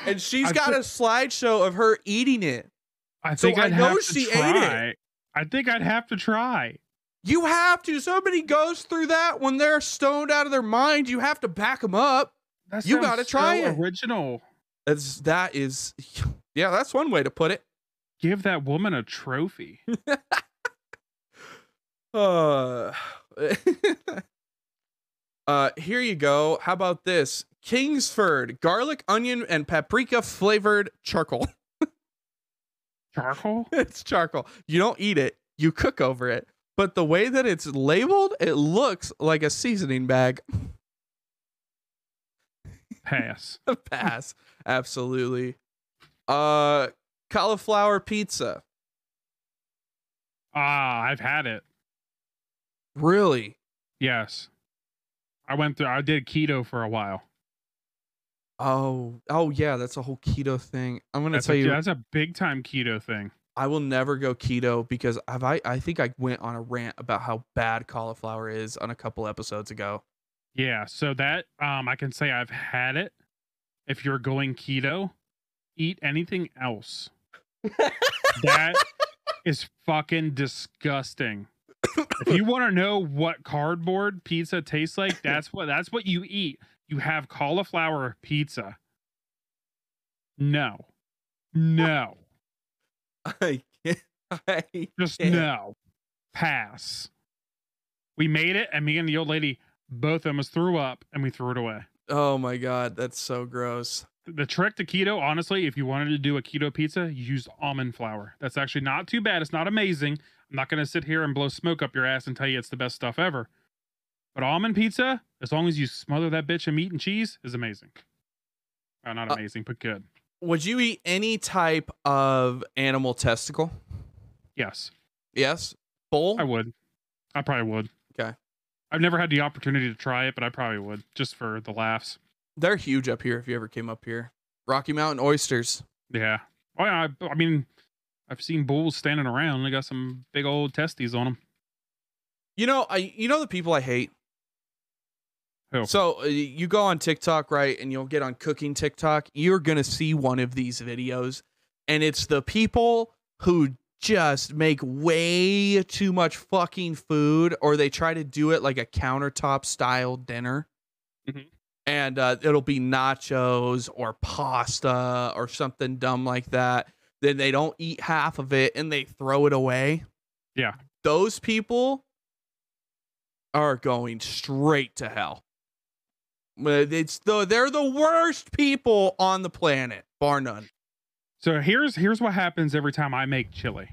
And she's I got thi- a slideshow of her eating it. I So think I I'd know have she to ate it. I think I'd have to try. You have to. Somebody goes through that when they're stoned out of their mind. You have to back them up. That You gotta try so it. Original. That's that is, yeah, that's one way to put it. Give that woman a trophy. Uh, uh, here you go. How about this? Kingsford garlic, onion, and paprika flavored charcoal. Charcoal. it's charcoal. You don't eat it, you cook over it. But the way that it's labeled, it looks like a seasoning bag. Pass. Pass. Absolutely. Uh cauliflower pizza. Ah, I've had it. Really? Yes. I went through. I did keto for a while. Oh, oh yeah, that's a whole keto thing. I'm gonna That's tell a, you, that's a big time keto thing. I will never go keto because I've I, I think I went on a rant about how bad cauliflower is on a couple episodes ago. Yeah. So that um, I can say I've had it. If you're going keto, eat anything else. That is fucking disgusting. If you want to know what cardboard pizza tastes like, that's what that's what you eat. You have cauliflower pizza. No. No. I can't. I Just can't. no. Pass. We made it, and me and the old lady, both of us threw up, and we threw it away. Oh my god, that's so gross. The trick to keto, honestly, if you wanted to do a keto pizza, you use almond flour. That's actually not too bad. It's not amazing. I'm not going to sit here and blow smoke up your ass and tell you it's the best stuff ever. But almond pizza, as long as you smother that bitch in meat and cheese, is amazing. Oh, not Uh, amazing, but good. Would you eat any type of animal testicle? Yes, Yes. Bull? I would. I probably would. I've never had the opportunity to try it, but I probably would just for the laughs. They're huge up here if you ever came up here. Rocky Mountain oysters. Yeah. Oh, yeah. I, I mean, I've seen bulls standing around. They got some big old testes on them. You know, I you know the people I hate. Who? So uh, you go on TikTok, right, and you'll get on cooking TikTok. You're gonna see one of these videos, and it's the people who just make way too much fucking food, or they try to do it like a countertop style dinner, Mhm. and uh, it'll be nachos or pasta or something dumb like that. Then they don't eat half of it and they throw it away. Yeah. those people are going straight to hell. It's the they're the worst people on the planet, bar none. So here's here's what happens every time I make chili.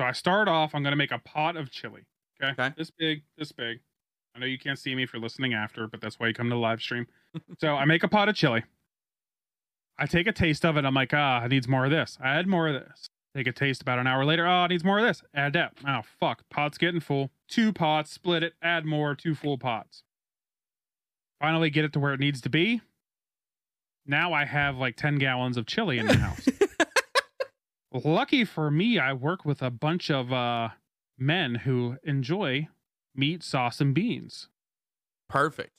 So I start off. I'm gonna make a pot of chili. Okay. Okay. This big. This big. I know you can't see me if you're listening after, but that's why you come to the live stream. so I make a pot of chili. I take a taste of it. I'm like, ah, it needs more of this. I add more of this. Take a taste about an hour later. Oh, it needs more of this. Add that. Oh, fuck. Pot's getting full. Two pots, split it, add more, two full pots. Finally get it to where it needs to be. Now I have like 10 gallons of chili in the house. Lucky for me, I work with a bunch of uh, men who enjoy meat, sauce, and beans. Perfect.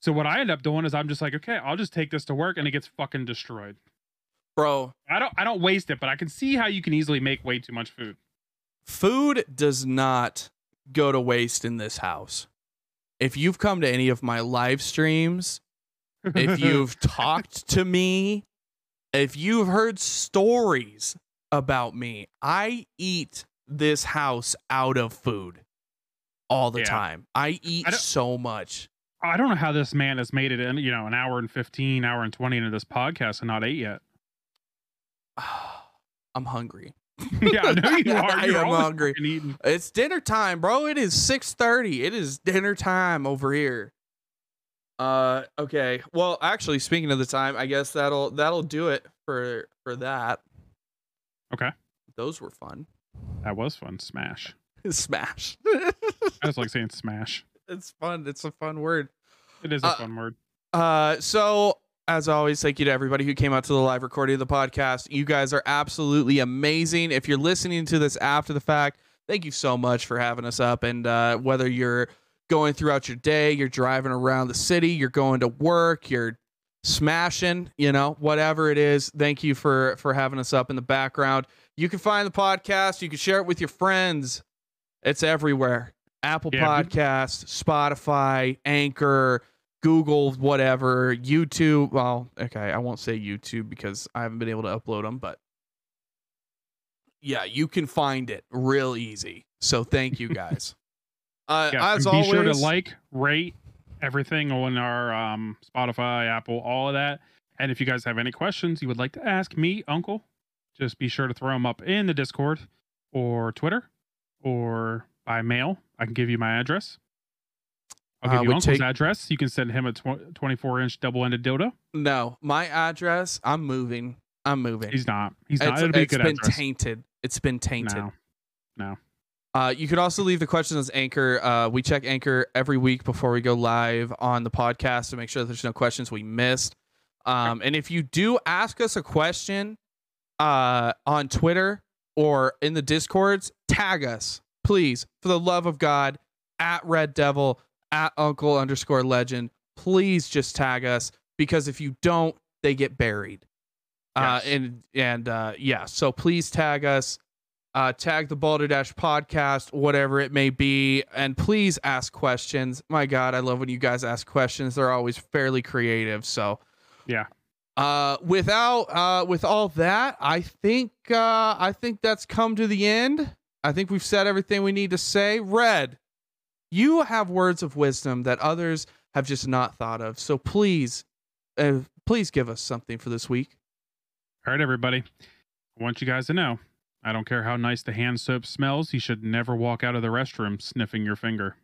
So what I end up doing is I'm just like, okay, I'll just take this to work and it gets fucking destroyed. Bro, I don't I don't waste it, but I can see how you can easily make way too much food. food does not go to waste in this house. If you've come to any of my live streams, if you've talked to me, if you've heard stories about me, I eat this house out of food all the Yeah. time. I eat I so much. I don't know how this man has made it in, you know, an hour and 15, hour and 20 into this podcast and not ate yet. I'm hungry. yeah, I know you are. I You're am hungry. It's dinner time, bro. It is 6:30. It is dinner time over here. Uh okay. Well, actually speaking of the time, I guess that'll that'll do it for for that. Okay. Those were fun. That was fun. Smash. Smash. I just like saying smash. it's fun. It's a fun word. It is a Uh, fun word. Uh, so as always, thank you to everybody who came out to the live recording of the podcast. You guys are absolutely amazing. If you're listening to this after the fact, thank you so much for having us up. And uh, whether you're going throughout your day, you're driving around the city, you're going to work, you're smashing, you know, whatever it is. Thank you for for having us up in the background. You can find the podcast. You can share it with your friends. It's everywhere. Apple Yeah, Podcast, Spotify, Anchor, Google, whatever, YouTube. Well, okay, I won't say YouTube because I haven't been able to upload them, but yeah, you can find it real easy. So thank you guys. Uh, Yeah, as be always, sure to like, rate everything on our um, Spotify, Apple, all of that. And if you guys have any questions you would like to ask me, Uncle, just be sure to throw them up in the Discord or Twitter or by mail. I can give you my address. I'll Uh, give you Uncle's take- address. You can send him a tw- 24 inch double ended dildo. no, my address. I'm moving. I'm moving. He's not. He's not. it's It'll be it's good been address. tainted. It's been tainted. No. Uh, you could also leave the questions as Anchor. Uh, we check Anchor every week before we go live on the podcast to make sure there's no questions we missed. Um, and if you do ask us a question uh, on Twitter or in the Discords, tag us, please, for the love of God, at Red Devil, at Uncle underscore Legend. Please just tag us because if you don't, they get buried. Uh, Yes. and and uh, yeah, so please tag us uh, tag the Balderdash podcast, whatever it may be, and please ask questions. My God, I love when you guys ask questions. They're always fairly creative. So, Yeah. Uh, without uh, with all that, I think uh, I think that's come to the end. I think we've said everything we need to say. Red, you have words of wisdom that others have just not thought of. So please, uh, please give us something for this week. All right, everybody. I want you guys to know I don't care how nice the hand soap smells, you should never walk out of the restroom sniffing your finger.